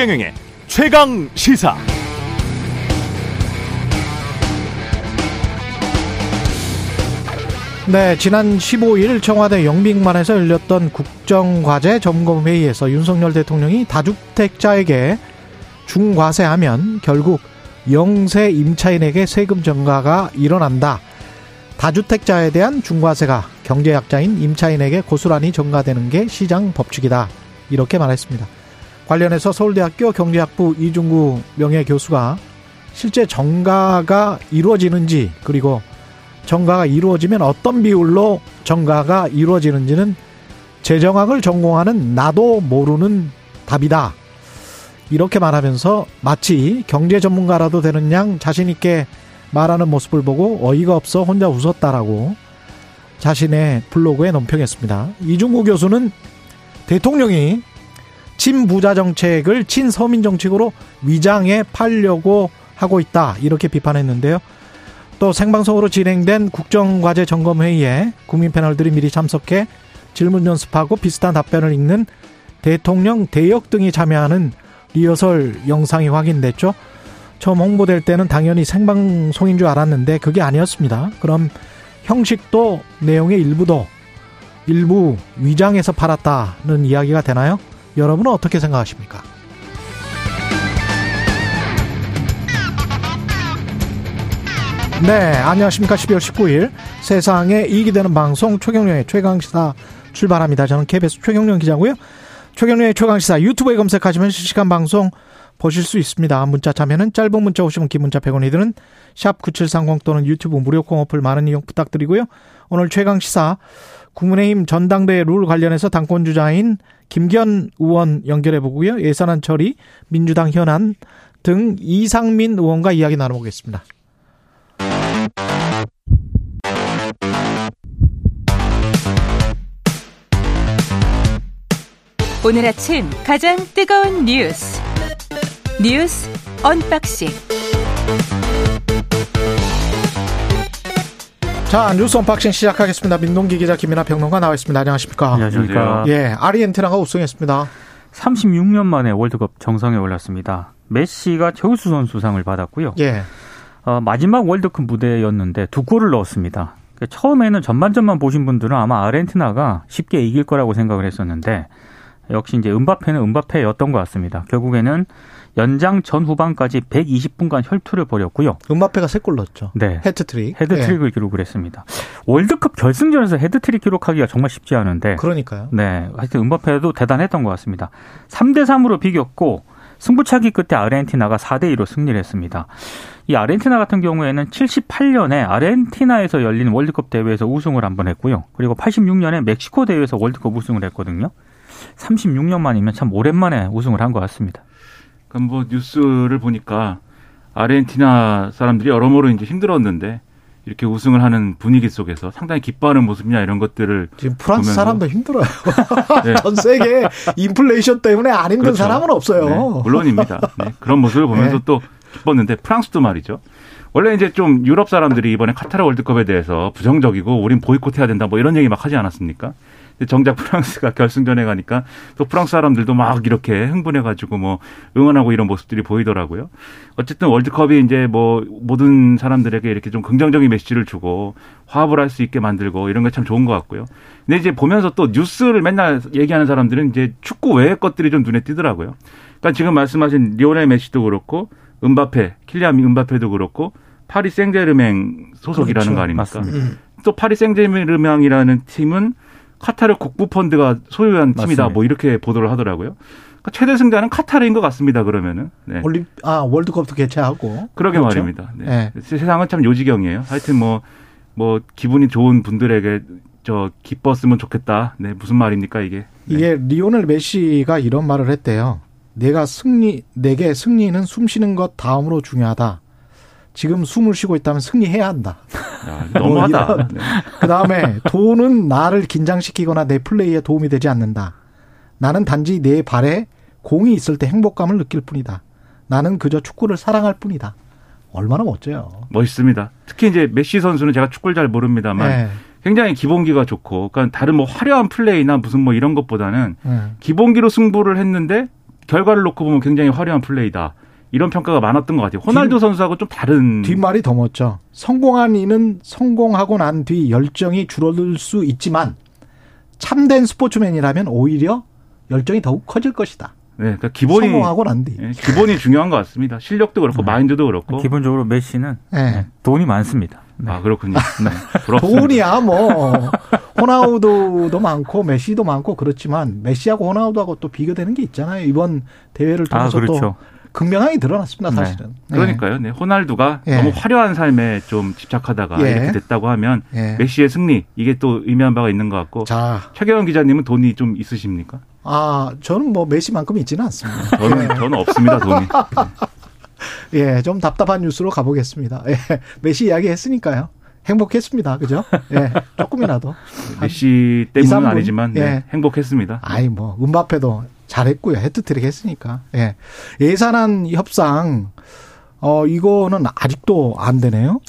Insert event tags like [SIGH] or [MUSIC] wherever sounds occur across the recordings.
최경영의 최강 시사. 네, 지난 15일 청와대 영빈관에서 열렸던 국정과제 점검회의에서 윤석열 대통령이 다주택자에게 중과세하면 결국 영세 임차인에게 세금 전가가 일어난다. 다주택자에 대한 중과세가 경제약자인 임차인에게 고스란히 전가되는 게 시장 법칙이다. 이렇게 말했습니다. 관련해서 서울대학교 경제학부 이중구 명예교수가 실제 정가가 이루어지는지 그리고 정가가 이루어지면 어떤 비율로 정가가 이루어지는지는 재정학을 전공하는 나도 모르는 답이다. 이렇게 말하면서 마치 경제 전문가라도 되는 양 자신있게 말하는 모습을 보고 어이가 없어 혼자 웃었다라고 자신의 블로그에 논평했습니다. 이중구 교수는 대통령이 친부자 정책을 친서민 정책으로 위장해 팔려고 하고 있다. 이렇게 비판했는데요. 또 생방송으로 진행된 국정과제 점검회의에 국민 패널들이 미리 참석해 질문 연습하고 비슷한 답변을 읽는 대통령 대역 등이 참여하는 리허설 영상이 확인됐죠. 처음 홍보될 때는 당연히 생방송인 줄 알았는데 그게 아니었습니다. 그럼 형식도 내용의 일부도 일부 위장해서 팔았다는 이야기가 되나요? 여러분은 어떻게 생각하십니까? 네, 안녕하십니까. 12월 19일 세상에 이익이 되는 방송 최경련의 최강시사 출발합니다. 저는 KBS 최경련 기자고요. 최경련의 최강시사 유튜브에 검색하시면 실시간 방송 보실 수 있습니다. 문자 참여는 짧은 문자 오시면 긴 문자 100원이 드는 샵 9730 또는 유튜브 무료 콩 어플 많은 이용 부탁드리고요. 오늘 최강시사 국민의힘 전당대회 룰 관련해서 당권주자인 김기현 의원 연결해 보고요. 예산안 처리, 민주당 현안 등 이상민 의원과 이야기 나눠보겠습니다. 오늘 아침 가장 뜨거운 뉴스 뉴스 unboxing 자 뉴스 unboxing 시작하겠습니다. 민동기 기자 김민아 평론가 나와 있습니다. 안녕하십니까? 안녕하십니까? 예, 아르헨티나가 우승했습니다. 36년 만에 월드컵 정상에 올랐습니다. 메시가 최우수 선수상을 받았고요. 예. 어, 마지막 월드컵 무대였는데 두 골을 넣었습니다. 그러니까 처음에는 전반전만 보신 분들은 아마 아르헨티나가 쉽게 이길 거라고 생각을 했었는데 역시 이제 음바페는 음바페였던 것 같습니다. 결국에는 연장 전 후반까지 120분간 혈투를 벌였고요. 음바페가 세골 넣었죠. 네. 해트트릭. 해트트릭을 예. 기록을 했습니다. 월드컵 결승전에서 해트트릭 기록하기가 정말 쉽지 않은데. 그러니까요. 네. 하여튼 음바페도 대단했던 것 같습니다. 3대 3으로 비겼고 승부차기 끝에 아르헨티나가 4대 2로 승리를 했습니다. 이 아르헨티나 같은 경우에는 78년에 아르헨티나에서 열린 월드컵 대회에서 우승을 한 번 했고요. 그리고 86년에 멕시코 대회에서 월드컵 우승을 했거든요. 36년 만이면 참 오랜만에 우승을 한 것 같습니다. 그러니까 뭐 뉴스를 보니까 아르헨티나 사람들이 여러모로 이제 힘들었는데 이렇게 우승을 하는 분위기 속에서 상당히 기뻐하는 모습이냐 이런 것들을 지금 프랑스 보면서 사람도 힘들어요. [LAUGHS] 네. 전 세계 인플레이션 때문에 안 힘든 그렇죠. 사람은 없어요. 네, 물론입니다. 네, 그런 모습을 보면서 네. 또 기뻤는데 프랑스도 말이죠. 원래 이제 좀 유럽 사람들이 이번에 카타르 월드컵에 대해서 부정적이고 우린 보이콧해야 된다 뭐 이런 얘기 막 하지 않았습니까? 정작 프랑스가 [LAUGHS] 결승전에 가니까 또 프랑스 사람들도 막 이렇게 흥분해가지고 뭐 응원하고 이런 모습들이 보이더라고요. 어쨌든 월드컵이 이제 뭐 모든 사람들에게 이렇게 좀 긍정적인 메시지를 주고 화합을 할 수 있게 만들고 이런 게 참 좋은 것 같고요. 근데 이제 보면서 또 뉴스를 맨날 얘기하는 사람들은 이제 축구 외의 것들이 좀 눈에 띄더라고요. 그러니까 지금 말씀하신 리오넬 메시도 그렇고 은바페, 킬리안 은바페도 그렇고 파리 생제르맹 소속이라는 그렇죠. 거 아닙니까? 맞습니다. 음. 또 파리 생제르맹이라는 팀은 카타르 국부 펀드가 소유한 팀이다. 맞습니다. 뭐 이렇게 보도를 하더라고요. 그러니까 최대 승자는 카타르인 것 같습니다. 그러면은. 네. 올림 아 월드컵도 개최하고 그러게 그렇죠? 말입니다. 네. 네. 세상은 참 요지경이에요. 하여튼 뭐, 뭐, 기분이 좋은 분들에게 저 기뻤으면 좋겠다. 네, 무슨 말입니까, 이게. 네. 이게 리오넬 메시가 이런 말을 했대요. 내가 승리 내게 승리는 숨 쉬는 것 다음으로 중요하다. 지금 숨을 쉬고 있다면 승리해야 한다. 야, 너무하다. 뭐 네. 그 다음에 돈은 나를 긴장시키거나 내 플레이에 도움이 되지 않는다. 나는 단지 내 발에 공이 있을 때 행복감을 느낄 뿐이다. 나는 그저 축구를 사랑할 뿐이다. 얼마나 멋져요. 멋있습니다. 특히 이제 메시 선수는 제가 축구를 잘 모릅니다만 네. 굉장히 기본기가 좋고, 그러니까 다른 뭐 화려한 플레이나 무슨 뭐 이런 것보다는 네. 기본기로 승부를 했는데 결과를 놓고 보면 굉장히 화려한 플레이다. 이런 평가가 많았던 것 같아요. 호날두 뒤, 선수하고 좀 다른 뒷말이 더 멋져. 성공한 이는 성공하고 난 뒤 열정이 줄어들 수 있지만 참된 스포츠맨이라면 오히려 열정이 더욱 커질 것이다. 네, 그러니까 기본이 성공하고 난 뒤. 네, 기본이 중요한 것 같습니다. 실력도 그렇고 네. 마인드도 그렇고 기본적으로 메시는 네. 돈이 많습니다. 네. 아 그렇군요. 네. 돈이야 뭐 호나우도도 많고 메시도 많고 그렇지만 메시하고 호나우도하고 또 비교되는 게 있잖아요. 이번 대회를 아, 통해서 아, 그렇죠. 또 극명하게 드러났습니다, 네. 사실은. 네. 그러니까요. 네. 호날두가 예. 너무 화려한 삶에 좀 집착하다가 예. 이렇게 됐다고 하면 예. 메시의 승리 이게 또 의미한 바가 있는 것 같고. 자. 최경영 기자님은 돈이 좀 있으십니까? 아, 저는 뭐 메시만큼 있지는 않습니다. [LAUGHS] 저는 예. 저는 없습니다, 돈이. [LAUGHS] 예, 좀 답답한 뉴스로 가보겠습니다. 예, 메시 이야기 했으니까요. 행복했습니다. 그죠? 예, 조금이라도. 메시 때문은 2, 아니지만 네, 예. 행복했습니다. 아이, 뭐, 음바페도 잘했고요. 헤트트릭 했으니까. 예. 예산안 협상, 어, 이거는 아직도 안 되네요.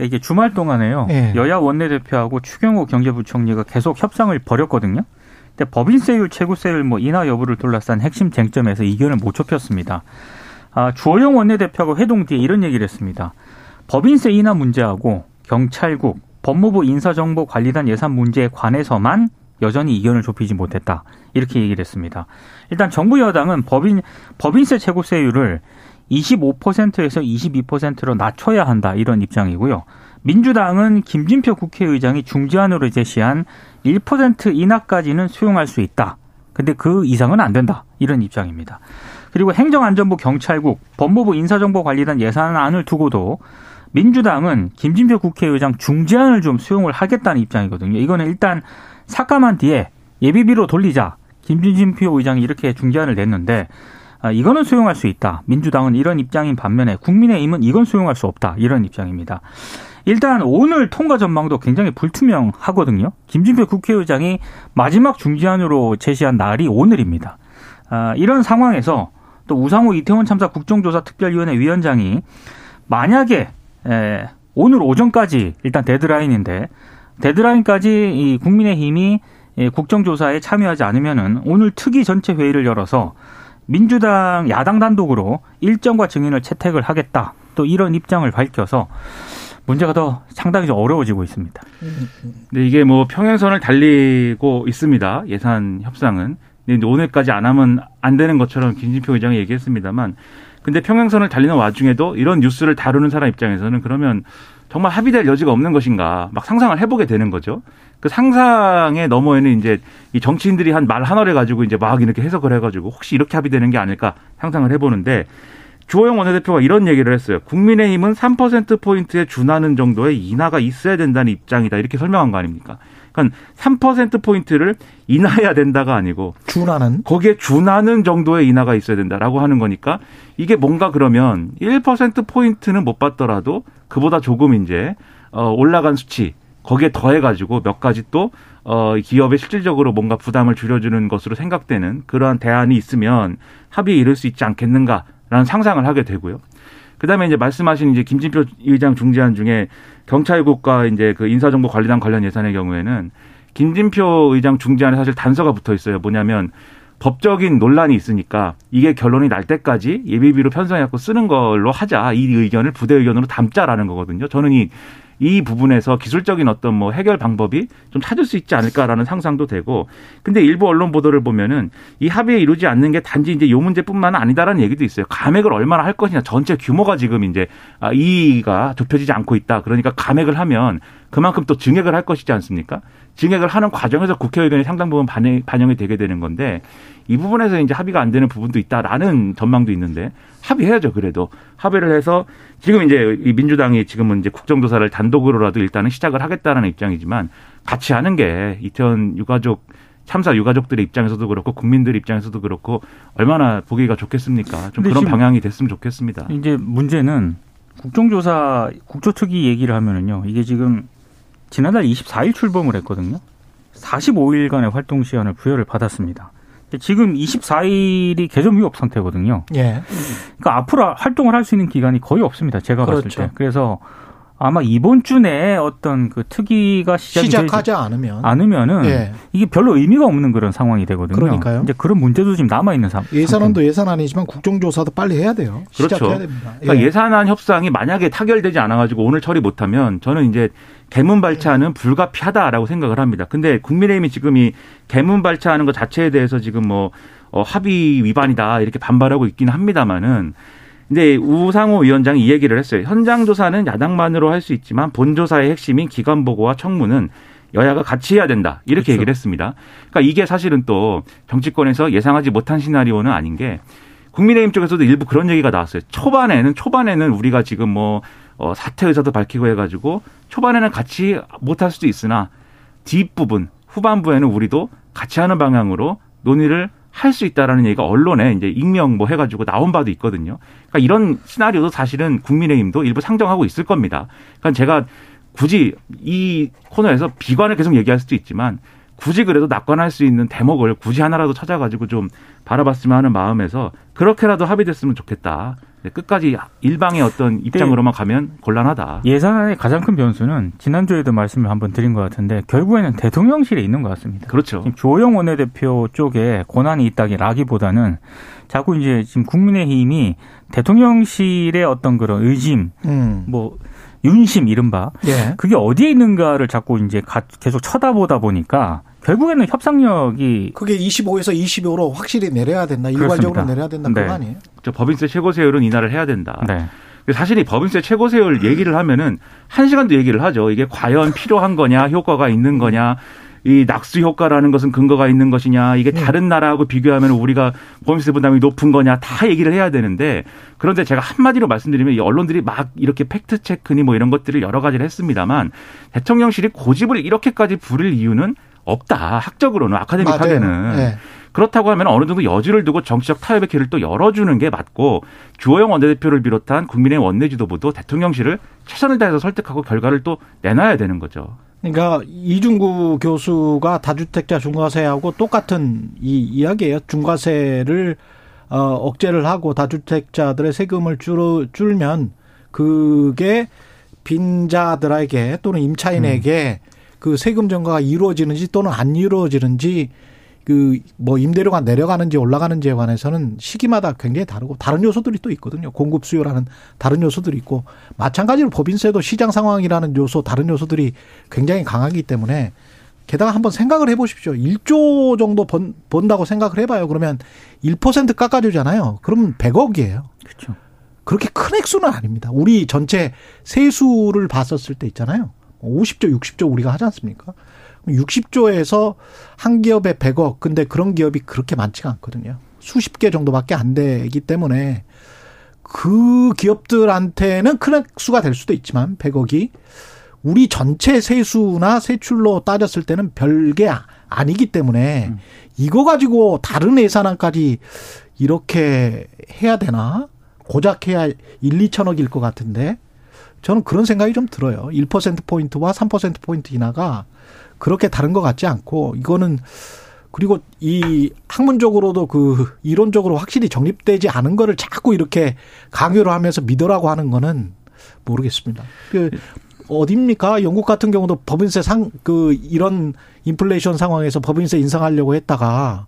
이게 주말 동안에요. 예. 여야 원내대표하고 추경호 경제부총리가 계속 협상을 벌였거든요. 근데 법인세율, 최고세율 뭐 인하 여부를 둘러싼 핵심 쟁점에서 이견을 못 좁혔습니다. 아, 주호영 원내대표하고 회동 뒤에 이런 얘기를 했습니다. 법인세 인하 문제하고 경찰국, 법무부 인사정보관리단 예산 문제에 관해서만 여전히 이견을 좁히지 못했다. 이렇게 얘기를 했습니다. 일단 정부 여당은 법인 법인세 최고세율을 25%에서 22%로 낮춰야 한다 이런 입장이고요. 민주당은 김진표 국회의장이 중재안으로 제시한 1% 인하까지는 수용할 수 있다. 근데 그 이상은 안 된다. 이런 입장입니다. 그리고 행정안전부 경찰국 법무부 인사정보관리단 예산안을 두고도 민주당은 김진표 국회의장 중재안을 좀 수용을 하겠다는 입장이거든요. 이거는 일단 삭감한 뒤에 예비비로 돌리자. 김진표 의장이 이렇게 중재안을 냈는데 아, 이거는 수용할 수 있다. 민주당은 이런 입장인 반면에 국민의힘은 이건 수용할 수 없다. 이런 입장입니다. 일단 오늘 통과 전망도 굉장히 불투명하거든요. 김진표 국회의장이 마지막 중재안으로 제시한 날이 오늘입니다. 아, 이런 상황에서 또 우상호 이태원 참사 국정조사 특별위원회 위원장이 만약에 에, 오늘 오전까지 일단 데드라인인데 데드라인까지 이 국민의힘이 국정조사에 참여하지 않으면은 오늘 특위 전체 회의를 열어서 민주당 야당 단독으로 일정과 증인을 채택을 하겠다. 또 이런 입장을 밝혀서 문제가 더 상당히 좀 어려워지고 있습니다. 네, 이게 뭐 평행선을 달리고 있습니다. 예산 협상은. 근데 오늘까지 안 하면 안 되는 것처럼 김진표 의장이 얘기했습니다만 근데 평행선을 달리는 와중에도 이런 뉴스를 다루는 사람 입장에서는 그러면 정말 합의될 여지가 없는 것인가 막 상상을 해보게 되는 거죠. 그 상상의 너머에는 이제 이 정치인들이 한 말 하나를 가지고 이제 막 이렇게 해석을 해가지고 혹시 이렇게 합의되는 게 아닐까 상상을 해보는데 주호영 원내대표가 이런 얘기를 했어요. 국민의힘은 3%포인트에 준하는 정도의 인하가 있어야 된다는 입장이다. 이렇게 설명한 거 아닙니까? 그러니까 3%포인트를 인하해야 된다가 아니고 준하는 거기에 준하는 정도의 인하가 있어야 된다라고 하는 거니까 이게 뭔가 그러면 1%포인트는 못 받더라도 그보다 조금 이제 어 올라간 수치 거기에 더해 가지고 몇 가지 또 어, 기업에 실질적으로 뭔가 부담을 줄여주는 것으로 생각되는 그러한 대안이 있으면 합의에 이를 수 있지 않겠는가라는 상상을 하게 되고요. 그다음에 이제 말씀하신 이제 김진표 의장 중재안 중에 경찰국과 이제 그 인사정보관리단 관련 예산의 경우에는 김진표 의장 중재안에 사실 단서가 붙어 있어요. 뭐냐면 법적인 논란이 있으니까 이게 결론이 날 때까지 예비비로 편성해갖고 쓰는 걸로 하자. 이 의견을 부대 의견으로 담자라는 거거든요. 저는 이 이 부분에서 기술적인 어떤 뭐 해결 방법이 좀 찾을 수 있지 않을까라는 상상도 되고 근데 일부 언론 보도를 보면은 이 합의에 이루지 않는 게 단지 이제 요 문제뿐만 아니다라는 얘기도 있어요. 감액을 얼마나 할 것이냐 전체 규모가 지금 이제 아, 이의가 좁혀지지 않고 있다. 그러니까 감액을 하면 그만큼 또 증액을 할 것이지 않습니까? 증액을 하는 과정에서 국회 의견이 상당 부분 반영, 반영이 되게 되는 건데 이 부분에서 이제 합의가 안 되는 부분도 있다라는 전망도 있는데 합의해야죠. 그래도 합의를 해서 지금 이제 이 민주당이 지금은 이제 국정조사를 단독으로라도 일단은 시작을 하겠다라는 입장이지만 같이 하는 게 이태원 유가족 참사 유가족들의 입장에서도 그렇고 국민들 입장에서도 그렇고 얼마나 보기가 좋겠습니까? 좀 그런 방향이 됐으면 좋겠습니다. 이제 문제는 국정조사 국조 특위 얘기를 하면은요. 이게 지금 지난달 24일 출범을 했거든요. 45일간의 활동 시간을 부여를 받았습니다. 지금 24일이 개점 위협 상태거든요. 예. 그러니까 앞으로 활동을 할 수 있는 기간이 거의 없습니다. 제가 그렇죠. 봤을 때. 그래서 아마 이번 주 내에 어떤 그 특위가 시작이 시작하지 않으면 않으면은 예. 이게 별로 의미가 없는 그런 상황이 되거든요. 그러니까요. 이제 그런 문제도 지금 남아 있는 상황. 예산안도 예산안이지만 국정조사도 빨리 해야 돼요. 그렇죠. 시작해야 됩니다. 그러니까 예. 예산안 협상이 만약에 타결되지 않아 가지고 오늘 처리 못하면 저는 이제 개문 발차는 불가피하다라고 생각을 합니다. 근데 국민의힘이 지금 이 개문 발차하는 것 자체에 대해서 지금 뭐 어, 합의 위반이다 이렇게 반발하고 있기는 합니다만은 근데 우상호 위원장이 이 얘기를 했어요. 현장 조사는 야당만으로 할 수 있지만 본 조사의 핵심인 기관 보고와 청문은 여야가 같이 해야 된다. 이렇게 그렇죠. 얘기를 했습니다. 그러니까 이게 사실은 또 정치권에서 예상하지 못한 시나리오는 아닌 게 국민의힘 쪽에서도 일부 그런 얘기가 나왔어요. 초반에는 초반에는 우리가 지금 뭐 어, 사퇴 의사도 밝히고 해가지고 초반에는 같이 못할 수도 있으나 뒷부분 후반부에는 우리도 같이 하는 방향으로 논의를 할 수 있다라는 얘기가 언론에 이제 익명 뭐 해가지고 나온 바도 있거든요. 그러니까 이런 시나리오도 사실은 국민의힘도 일부 상정하고 있을 겁니다. 그러니까 제가 굳이 이 코너에서 비관을 계속 얘기할 수도 있지만 굳이 그래도 낙관할 수 있는 대목을 굳이 하나라도 찾아가지고 좀 바라봤으면 하는 마음에서 그렇게라도 합의됐으면 좋겠다. 네, 끝까지 일방의 어떤 입장으로만 가면 곤란하다. 예산안의 가장 큰 변수는 지난주에도 말씀을 한번 드린 것 같은데 결국에는 대통령실에 있는 것 같습니다. 그렇죠. 지금 조영 원내대표 쪽에 권한이 있다기라기보다는 자꾸 이제 지금 국민의힘이 대통령실의 어떤 그런 의심, 음. 뭐 윤심 이른바 예. 그게 어디에 있는가를 자꾸 이제 가- 계속 쳐다보다 보니까 결국에는 협상력이 그게 25에서 25로 확실히 내려야 된다. 일괄적으로 그렇습니다. 내려야 된다. 그거 네. 아니에요? 저 법인세 최고세율은 인하를 해야 된다. 네. 사실 이 법인세 최고세율 얘기를 하면은 한 시간도 얘기를 하죠. 이게 과연 필요한 거냐, 효과가 있는 거냐, 이 낙수 효과라는 것은 근거가 있는 것이냐, 이게 다른 나라하고 비교하면 우리가 법인세 부담이 높은 거냐, 다 얘기를 해야 되는데 그런데 제가 한마디로 말씀드리면 이 언론들이 막 이렇게 팩트 체크니 뭐 이런 것들을 여러 가지를 했습니다만 대통령실이 고집을 이렇게까지 부릴 이유는 없다. 학적으로는 아카데믹하게는. 예. 그렇다고 하면 어느 정도 여지를 두고 정치적 타협의 길을 또 열어주는 게 맞고 주호영 원내대표를 비롯한 국민의 원내 지도부도 대통령실을 최선을 다해서 설득하고 결과를 또 내놔야 되는 거죠. 그러니까 이중구 교수가 다주택자 중과세하고 똑같은 이 이야기예요. 중과세를 어, 억제를 하고 다주택자들의 세금을 줄, 줄면 그게 빈자들에게 또는 임차인에게 그 세금 전가가 이루어지는지 또는 안 이루어지는지 그 뭐 임대료가 내려가는지 올라가는지에 관해서는 시기마다 굉장히 다르고 다른 요소들이 또 있거든요. 공급 수요라는 다른 요소들이 있고 마찬가지로 법인세도 시장 상황이라는 요소 다른 요소들이 굉장히 강하기 때문에 게다가 한번 생각을 해보십시오. 1조 정도 번, 번다고 생각을 해봐요. 그러면 1% 깎아주잖아요. 그러면 100억이에요. 그렇죠. 그렇게 큰 액수는 아닙니다. 우리 전체 세수를 봤었을 때 있잖아요. 50조, 60조 우리가 하지 않습니까? 60조에서 한 기업에 100억. 근데 그런 기업이 그렇게 많지가 않거든요. 수십 개 정도밖에 안 되기 때문에 그 기업들한테는 큰 액수가 될 수도 있지만 100억이 우리 전체 세수나 세출로 따졌을 때는 별게 아- 아니기 때문에 이거 가지고 다른 예산안까지 이렇게 해야 되나? 고작 해야 1, 2천억일 것 같은데 저는 그런 생각이 좀 들어요. 1%포인트와 3%포인트 인하가 그렇게 다른 것 같지 않고 이거는 그리고 이 학문적으로도 그 이론적으로 확실히 정립되지 않은 거를 자꾸 이렇게 강요를 하면서 믿으라고 하는 거는 모르겠습니다. 그 어딥니까? 영국 같은 경우도 법인세 상 그 이런 인플레이션 상황에서 법인세 인상하려고 했다가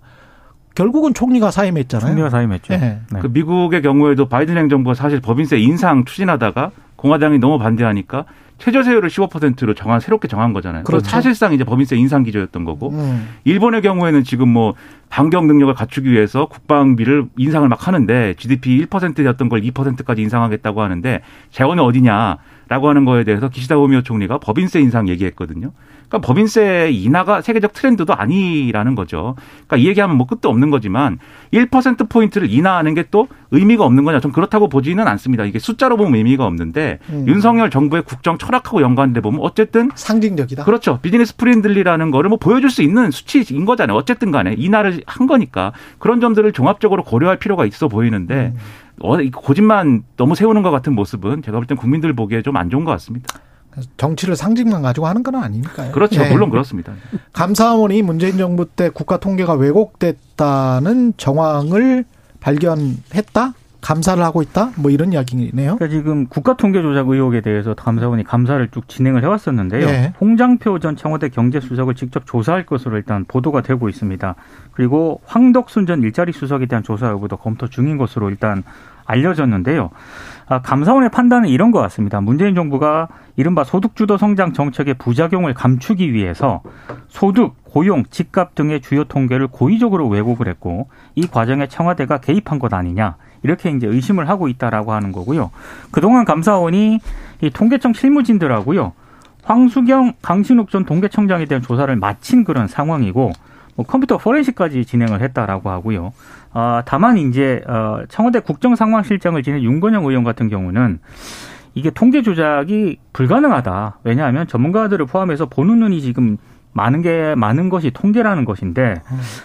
결국은 총리가 사임했잖아요. 총리가 사임했죠. 예. 네. 그 미국의 경우에도 바이든 행정부가 사실 법인세 인상 추진하다가 공화당이 너무 반대하니까 최저세율을 15%로 정한 새롭게 정한 거잖아요. 그렇죠. 사실상 이제 법인세 인상 기조였던 거고 음. 일본의 경우에는 지금 뭐 반경 능력을 갖추기 위해서 국방비를 인상을 막 하는데 GDP 1%였던 걸 2%까지 인상하겠다고 하는데 재원은 어디냐 라고 하는 거에 대해서 기시다 후미오 총리가 법인세 인상 얘기했거든요. 그러니까 법인세 인하가 세계적 트렌드도 아니라는 거죠. 그러니까 이 얘기하면 뭐 끝도 없는 거지만 1% 포인트를 인하하는 게 또 의미가 없는 거냐? 좀 그렇다고 보지는 않습니다. 이게 숫자로 보면 의미가 없는데 음. 윤석열 정부의 국정 철학하고 연관돼 보면 어쨌든 상징적이다. 그렇죠. business friendly라는 거를 뭐 보여줄 수 있는 수치인 거잖아요. 어쨌든 간에 인하를 한 거니까 그런 점들을 종합적으로 고려할 필요가 있어 보이는데 어, 이 고집만 너무 세우는 것 같은 모습은 제가 볼 땐 국민들 보기에 좀 안 좋은 것 같습니다. 정치를 상징만 가지고 하는 건 아니니까요. 그렇죠. 예. 물론 그렇습니다. 감사원이 문재인 정부 때 국가 통계가 왜곡됐다는 정황을 발견했다? 감사를 하고 있다? 뭐 이런 이야기네요. 그러니까 지금 국가통계조작 의혹에 대해서 감사원이 감사를 쭉 진행을 해왔었는데요. 예. 홍장표 전 청와대 경제수석을 직접 조사할 것으로 일단 보도가 되고 있습니다. 그리고 황덕순 전 일자리 수석에 대한 조사 여부도 검토 중인 것으로 일단 알려졌는데요. 아, 감사원의 판단은 이런 것 같습니다. 문재인 정부가 이른바 소득주도 성장 정책의 부작용을 감추기 위해서 소득, 고용, 집값 등의 주요 통계를 고의적으로 왜곡을 했고 이 과정에 청와대가 개입한 것 아니냐. 이렇게 이제 의심을 하고 있다라고 하는 거고요. 그동안 감사원이 이 통계청 실무진들하고요. 황수경, 강신욱 전 통계청장에 대한 조사를 마친 그런 상황이고 뭐 컴퓨터 포렌식까지 진행을 했다라고 하고요. 아, 다만 이제 어, 청와대 국정상황실장을 지낸 윤건영 의원 같은 경우는 이게 통계 조작이 불가능하다. 왜냐하면 전문가들을 포함해서 보는 눈이 지금 많은 게 많은 것이 통계라는 것인데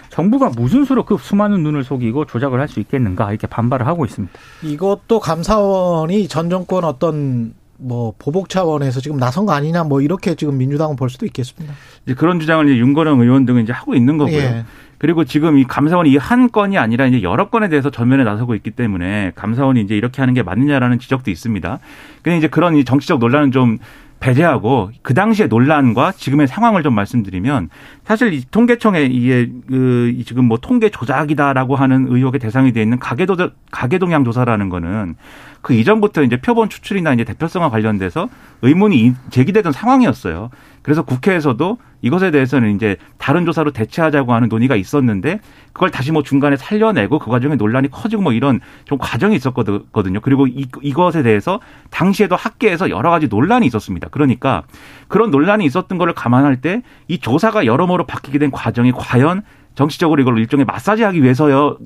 정부가 무슨 수로 그 수많은 눈을 속이고 조작을 할 수 있겠는가 이렇게 반발을 하고 있습니다. 이것도 감사원이 전 정권 어떤 뭐 보복 차원에서 지금 나선 거 아니냐 뭐 이렇게 지금 민주당은 볼 수도 있겠습니다. 이제 그런 주장을 이제 윤건영 의원 등은 이제 하고 있는 거고요. 예. 그리고 지금 이 감사원이 이 한 건이 아니라 이제 여러 건에 대해서 전면에 나서고 있기 때문에 감사원이 이제 이렇게 하는 게 맞느냐라는 지적도 있습니다. 근데 이제 그런 이 정치적 논란은 좀 배제하고 그 당시의 논란과 지금의 상황을 좀 말씀드리면 사실 이 통계청에 이게 그 지금 뭐 통계 조작이다라고 하는 의혹의 대상이 돼 있는 가계도 가계동향 조사라는 거는 그 이전부터 이제 표본 추출이나 이제 대표성과 관련돼서 의문이 제기되던 상황이었어요. 그래서 국회에서도 이것에 대해서는 이제 다른 조사로 대체하자고 하는 논의가 있었는데 그걸 다시 뭐 중간에 살려내고 그 과정에 논란이 커지고 뭐 이런 좀 과정이 있었거든요. 그리고 이, 이것에 대해서 당시에도 학계에서 여러 가지 논란이 있었습니다. 그러니까 그런 논란이 있었던 거를 감안할 때 이 조사가 여러모로 바뀌게 된 과정이 과연 정치적으로 이걸 일종의 마사지하기 위해서요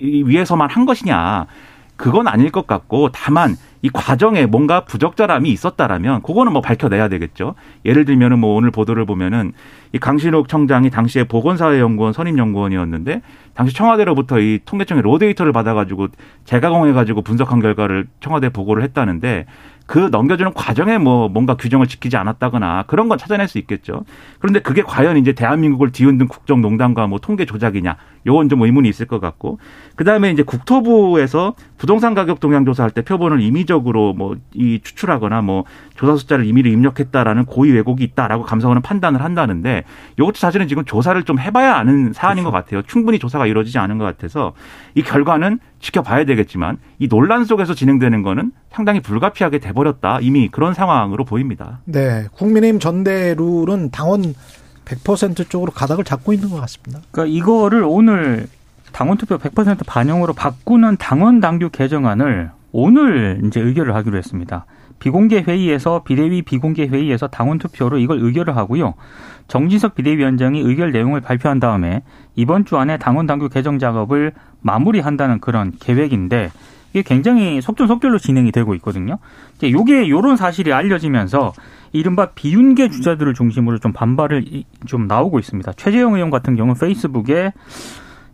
위해서만 한 것이냐 그건 아닐 것 같고 다만 이 과정에 뭔가 부적절함이 있었다라면 그거는 뭐 밝혀내야 되겠죠. 예를 들면은 뭐 오늘 보도를 보면은 이 강신욱 청장이 당시에 보건사회연구원 선임연구원이었는데 당시 청와대로부터 이 통계청의 로데이터를 받아가지고 재가공해가지고 분석한 결과를 청와대 보고를 했다는데 그 넘겨주는 과정에 뭐 뭔가 규정을 지키지 않았다거나 그런 건 찾아낼 수 있겠죠. 그런데 그게 과연 이제 대한민국을 뒤흔든 국정농단과 뭐 통계 조작이냐 요건 좀 의문이 있을 것 같고 그다음에 이제 국토부에서 부동산 가격 동향 조사할 때 표본을 임의적으로 뭐 이 추출하거나 뭐 조사 숫자를 임의로 입력했다라는 고의 왜곡이 있다라고 감사원은 판단을 한다는데 이것도 사실은 지금 조사를 좀 해봐야 아는 사안인 그렇죠. 것 같아요. 충분히 조사가 이루어지지 않은 것 같아서 이 결과는 지켜봐야 되겠지만 이 논란 속에서 진행되는 거는 상당히 불가피하게 돼버렸다. 이미 그런 상황으로 보입니다. 네. 국민의힘 전대룰은 당원 100% 쪽으로 가닥을 잡고 있는 것 같습니다. 그러니까 이거를 오늘 당원 투표 100% 반영으로 바꾸는 당원 당규 개정안을 오늘 이제 의결을 하기로 했습니다. 비공개 회의에서 비대위 비공개 회의에서 당원 투표로 이걸 의결을 하고요. 정진석 비대위원장이 의결 내용을 발표한 다음에 이번 주 안에 당원 당규 개정 작업을 마무리한다는 그런 계획인데 이게 굉장히 속전속결로 진행이 되고 있거든요. 이제 요게 요런 사실이 알려지면서 이른바 비윤계 주자들을 중심으로 좀 반발을 좀 나오고 있습니다. 최재형 의원 같은 경우는 페이스북에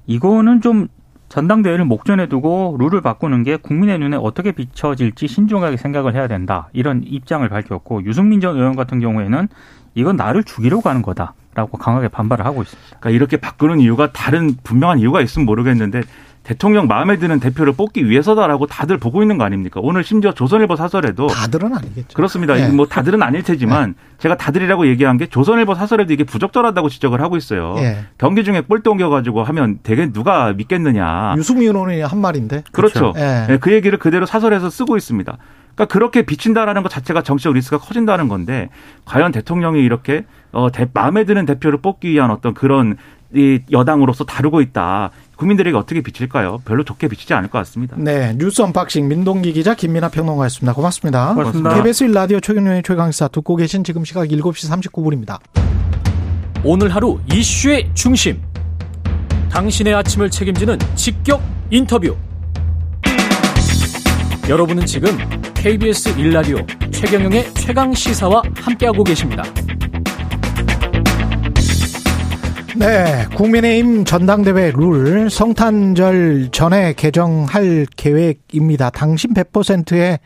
이거는 좀 전당대회를 목전에 두고 룰을 바꾸는 게 국민의 눈에 어떻게 비춰질지 신중하게 생각을 해야 된다. 이런 입장을 밝혔고 유승민 전 의원 같은 경우에는 이건 나를 죽이려고 하는 거다라고 강하게 반발을 하고 있습니다. 그러니까 이렇게 바꾸는 이유가 다른 분명한 이유가 있으면 모르겠는데 대통령 마음에 드는 대표를 뽑기 위해서다라고 다들 보고 있는 거 아닙니까? 오늘 심지어 조선일보 사설에도 다들은 아니겠죠. 그렇습니다. 네. 뭐 다들은 아닐 테지만 네. 제가 다들이라고 얘기한 게 조선일보 사설에도 이게 부적절하다고 지적을 하고 있어요. 네. 경기 중에 볼 옮겨가지고 하면 대개 누가 믿겠느냐. 유승민 의원이 한 말인데. 그렇죠. 그렇죠. 네. 그 얘기를 그대로 사설에서 쓰고 있습니다. 그러니까 그렇게 비친다라는 것 자체가 정치적 리스크가 커진다는 건데 과연 대통령이 이렇게 어, 대, 마음에 드는 대표를 뽑기 위한 어떤 그런 이 여당으로서 다루고 있다. 국민들에게 어떻게 비칠까요? 별로 좋게 비치지 않을 것 같습니다. 네. 뉴스 unboxing 민동기 기자 김민아 평론가였습니다. 고맙습니다. 고맙습니다. KBS 1라디오 최경영의 최강시사 듣고 계신 지금 시각 7시 39분입니다. 오늘 하루 이슈의 중심. 당신의 아침을 책임지는 직격 인터뷰. 여러분은 지금 KBS 1라디오 최경영의 최강 시사와 함께하고 계십니다. 네, 국민의힘 전당대회 룰 성탄절 전에 개정할 계획입니다. 당신 100%의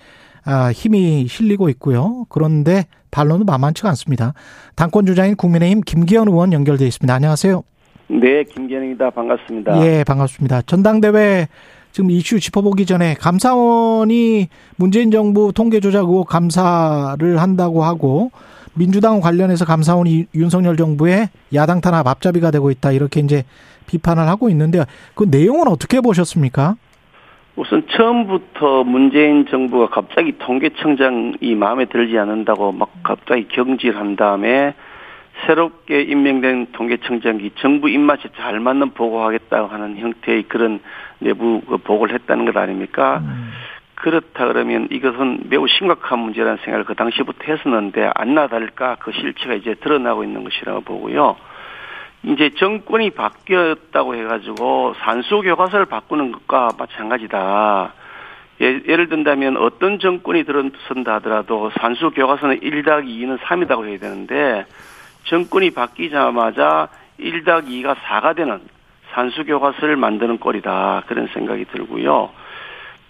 아, 힘이 실리고 있고요. 그런데 반론은 만만치가 않습니다. 당권 주자인 국민의힘 김기현 의원 연결돼 있습니다. 안녕하세요. 네, 김기현입니다. 반갑습니다. 예, 반갑습니다. 전당대회 지금 이슈 짚어보기 전에 감사원이 문재인 정부 통계 조작 의혹 감사를 한다고 하고 민주당 관련해서 감사원이 윤석열 정부의 야당 탄압 앞잡이가 되고 있다 이렇게 이제 비판을 하고 있는데 그 내용은 어떻게 보셨습니까? 우선 처음부터 문재인 정부가 갑자기 통계청장이 마음에 들지 않는다고 막 갑자기 경질한 다음에 새롭게 임명된 통계청장이 정부 입맛에 잘 맞는 보고하겠다고 하는 형태의 그런 내부 그 보고를 했다는 것 아닙니까? 음. 그렇다 그러면 이것은 매우 심각한 문제라는 생각을 그 당시부터 했었는데 안나 다를까 그 실체가 이제 드러나고 있는 것이라고 보고요. 이제 정권이 바뀌었다고 해가지고 산수 교과서를 바꾸는 것과 마찬가지다. 예, 예를 든다면 어떤 정권이 들어선다 하더라도 산수 교과서는 1 더하기 2는 3이라고 해야 되는데 정권이 바뀌자마자 1 더하기 2가 4가 되는 산수 교과서를 만드는 꼴이다. 그런 생각이 들고요.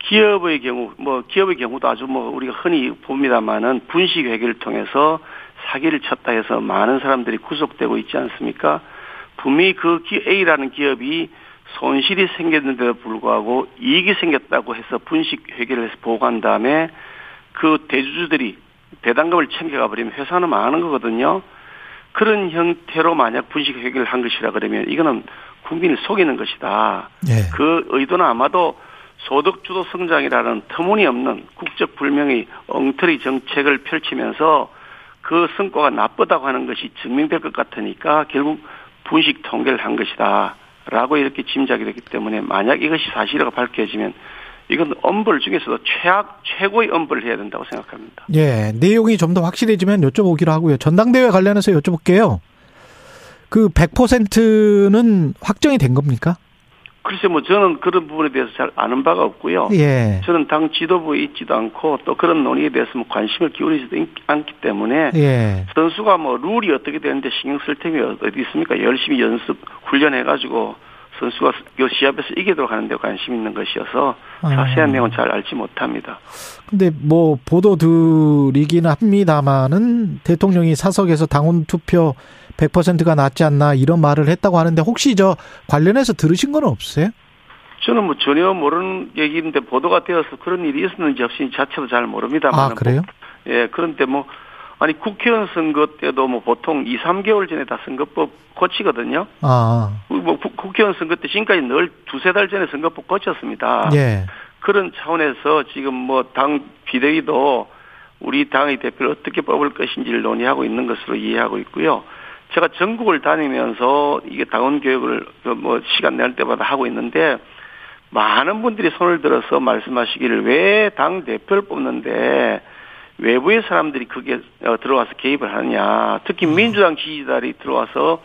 기업의 경우, 뭐, 기업의 경우도 아주 뭐, 우리가 흔히 봅니다만은 분식 회계를 통해서 사기를 쳤다 해서 많은 사람들이 구속되고 있지 않습니까? 분명히 그 A라는 기업이 손실이 생겼는데도 불구하고 이익이 생겼다고 해서 분식 회계를 해서 보고한 다음에 그 대주주들이 배당금을 챙겨가 버리면 회사는 망하는 거거든요. 그런 형태로 만약 분식 회계를 한 것이라 그러면 이거는 국민을 속이는 것이다. 네. 그 의도는 아마도 소득주도 성장이라는 터무니없는 국적 불명의 엉터리 정책을 펼치면서 그 성과가 나쁘다고 하는 것이 증명될 것 같으니까 결국 분식 통계를 한 것이다. 라고 이렇게 짐작이 되기 때문에 만약 이것이 사실이라고 밝혀지면 이건 엄벌 중에서도 최악, 최고의 엄벌을 해야 된다고 생각합니다. 예, 내용이 좀 더 확실해지면 여쭤보기로 하고요. 전당대회 관련해서 여쭤볼게요. 그 100%는 확정이 된 겁니까? 글쎄 뭐 저는 그런 부분에 대해서 잘 아는 바가 없고요. 예. 저는 당 지도부에 있지도 않고 또 그런 논의에 대해서 뭐 관심을 기울이지도 않기 때문에 예. 선수가 뭐 룰이 어떻게 되는데 신경 쓸 템이 어디 있습니까? 열심히 연습 훈련해 가지고 선수가 요 시합에서 이기도록 하는 데 관심 있는 것이어서 자세한 아. 내용은 잘 알지 못합니다. 근데 뭐 보도드리기는 합니다만은 대통령이 사석에서 당원 투표 100%가 낫지 않나 이런 말을 했다고 하는데 혹시 저 관련해서 들으신 건 없어요? 저는 뭐 전혀 모르는 얘기인데 보도가 되어서 그런 일이 있었는지 없이 자체도 잘 모릅니다만. 아, 그래요? 뭐, 예, 그런데 뭐, 아니, 국회의원 선거 때도 뭐 보통 2, 3개월 전에 다 선거법 고치거든요. 아. 뭐 국회의원 선거 때 지금까지 늘 두세 달 전에 선거법 고쳤습니다. 예. 그런 차원에서 지금 뭐 당 비대위도 우리 당의 대표를 어떻게 뽑을 것인지를 논의하고 있는 것으로 이해하고 있고요. 제가 전국을 다니면서 이게 당원 교육을 그뭐 시간 낼 때마다 하고 있는데 많은 분들이 손을 들어서 말씀하시기를 왜 당 대표를 뽑는데 외부의 사람들이 그게 어, 들어와서 개입을 하느냐. 특히 음. 민주당 지지자들이 들어와서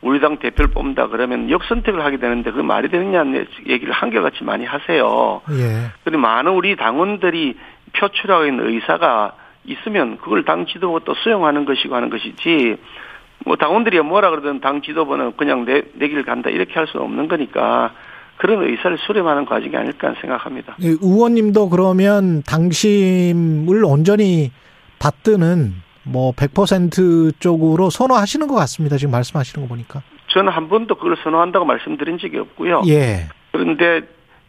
우리 당 대표를 뽑는다 그러면 역선택을 하게 되는데 그 말이 되느냐는 얘기를 한결같이 많이 하세요. 예. 그런데 많은 우리 당원들이 표출하고 있는 의사가 있으면 그걸 당 지도부가 또 수용하는 것이고 하는 것이지 뭐 당원들이 뭐라 그러든 당 지도부는 그냥 내, 내길 간다 이렇게 할 수는 없는 거니까 그런 의사를 수렴하는 과정이 아닐까 생각합니다. 네, 의원님도 그러면 당심을 온전히 받드는 뭐 100% 쪽으로 선호하시는 것 같습니다. 지금 말씀하시는 거 보니까. 저는 한 번도 그걸 선호한다고 말씀드린 적이 없고요. 예. 그런데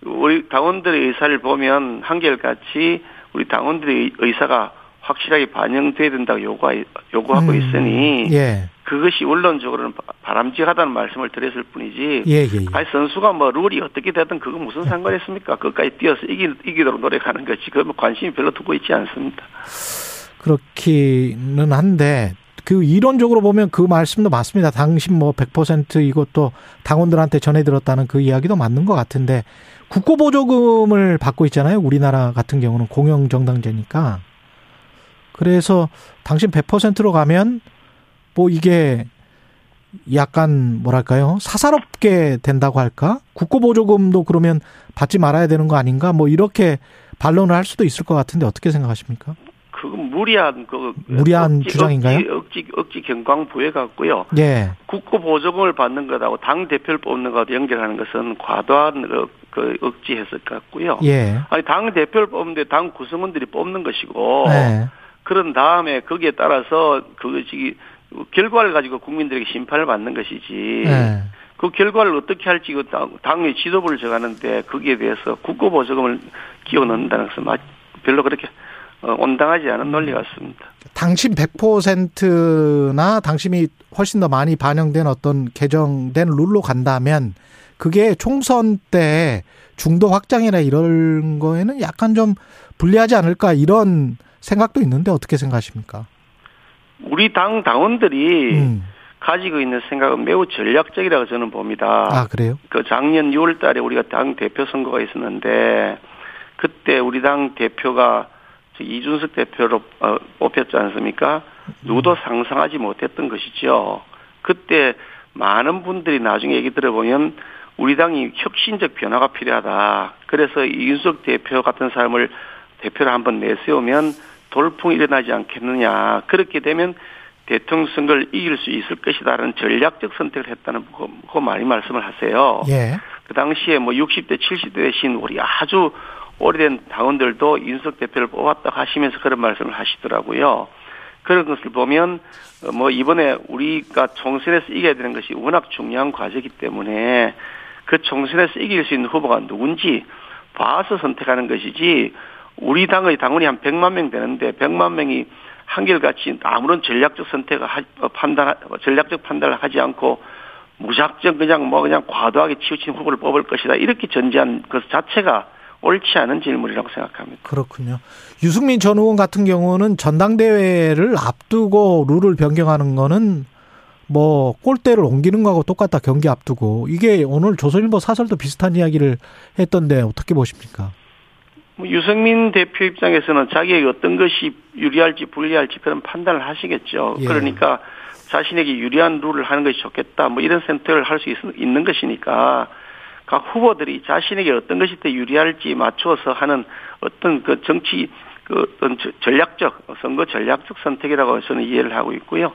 우리 당원들의 의사를 보면 한결같이 우리 당원들의 의사가 확실하게 반영돼야 된다고 요구하, 요구하고 음, 있으니 예. 그것이 원론적으로는 바람직하다는 말씀을 드렸을 뿐이지. 예, 예, 예. 아니 선수가 뭐 룰이 어떻게 되든 그거 무슨 상관 있습니까? 끝까지 뛰어서 이기, 이기도록 노력하는 것이 그뭐 관심이 별로 두고 있지 않습니다. 그렇기는 한데 그 이론적으로 보면 그 말씀도 맞습니다. 당신 뭐 100% 이것도 당원들한테 전해 들었다는 그 이야기도 맞는 것 같은데 국고 보조금을 받고 있잖아요. 우리나라 같은 경우는 공영 정당제니까. 그래서 당신 100%로 가면 뭐 이게 약간 뭐랄까요 사사롭게 된다고 할까 국고보조금도 그러면 받지 말아야 되는 거 아닌가 뭐 이렇게 반론을 할 수도 있을 것 같은데 어떻게 생각하십니까? 그건 무리한 그 무리한 억지, 주장인가요? 억지, 억지, 억지 경광 부해 갖고요. 예. 국고 보조금을 받는 것하고 당 대표를 뽑는 것하고 연결하는 것은 과도한 그, 그 억지 해석 같고요. 예. 아니 당 대표를 뽑는데 당 구성원들이 뽑는 것이고 예. 그런 다음에 거기에 따라서 그것이 결과를 가지고 국민들에게 심판을 받는 것이지. 네. 그 결과를 어떻게 할지 그 당의 지도부를 정하는데 거기에 대해서 국고보조금을 기어 넣는다는 것은 별로 그렇게 어, 온당하지 않은 논리 같습니다. 당신 100%나 당신이 훨씬 더 많이 반영된 어떤 개정된 룰로 간다면 그게 총선 때 중도 확장이나 이런 거에는 약간 좀 불리하지 않을까 이런 생각도 있는데 어떻게 생각하십니까? 우리 당 당원들이 음. 가지고 있는 생각은 매우 전략적이라고 저는 봅니다. 아, 그래요? 그 작년 6월 달에 우리가 당 대표 선거가 있었는데 그때 우리 당 대표가 이준석 대표로 어, 뽑혔지 않습니까? 누구도 상상하지 못했던 것이죠. 그때 많은 분들이 나중에 얘기 들어보면 우리 당이 혁신적 변화가 필요하다. 그래서 이준석 대표 같은 사람을 대표로 한번 내세우면 돌풍이 일어나지 않겠느냐. 그렇게 되면 대통령 선거를 이길 수 있을 것이다라는 전략적 선택을 했다는 거, 그 많이 말씀을 하세요. 예. 그 당시에 뭐 60대, 70대 대신 우리 아주 오래된 당원들도 윤석 대표를 뽑았다 하시면서 그런 말씀을 하시더라고요. 그런 것을 보면 어, 뭐 이번에 우리가 총선에서 이겨야 되는 것이 워낙 중요한 과제이기 때문에 그 총선에서 이길 수 있는 후보가 누군지 봐서 선택하는 것이지 우리 당의 당원이 한 100만 명 되는데 100만 명이 한결같이 아무런 전략적 선택을 하, 어, 판단 전략적 판단을 하지 않고 무작정 그냥 뭐 그냥 과도하게 치우친 후보를 뽑을 것이다 이렇게 전제한 것 자체가 옳지 않은 질문이라고 생각합니다. 그렇군요. 유승민 전 의원 같은 경우는 전당대회를 앞두고 룰을 변경하는 거는 뭐 골대를 옮기는 거하고 똑같다 경기 앞두고 이게 오늘 조선일보 사설도 비슷한 이야기를 했던데 어떻게 보십니까? 뭐 유승민 대표 입장에서는 자기에게 어떤 것이 유리할지 불리할지 그런 판단을 하시겠죠. 예. 그러니까 자신에게 유리한 룰을 하는 것이 좋겠다. 뭐 이런 선택을 할 수 있는 것이니까 각 후보들이 자신에게 어떤 것이 더 유리할지 맞추어서 하는 어떤 그 정치 그 어떤 전략적 선거 전략적 선택이라고 저는 이해를 하고 있고요.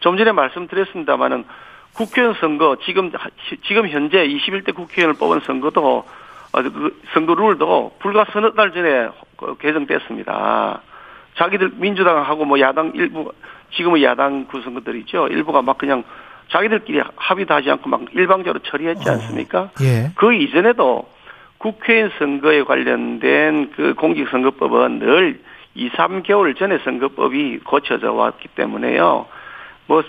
좀 전에 말씀드렸습니다마는 국회의원 선거 지금 지금 현재 21대 국회의원을 뽑은 선거도 선거 룰도 불과 서너 달 전에 그 개정됐습니다. 자기들 민주당하고 뭐 야당 일부 지금의 야당 구성들이죠. 일부가 막 그냥 자기들끼리 합의도 하지 않고 막 일방적으로 처리했지 어, 않습니까? 어, 예. 그 이전에도 국회의원 선거에 관련된 그 공직선거법은 늘 2, 3개월 전에 선거법이 고쳐져 왔기 때문에요. 뭐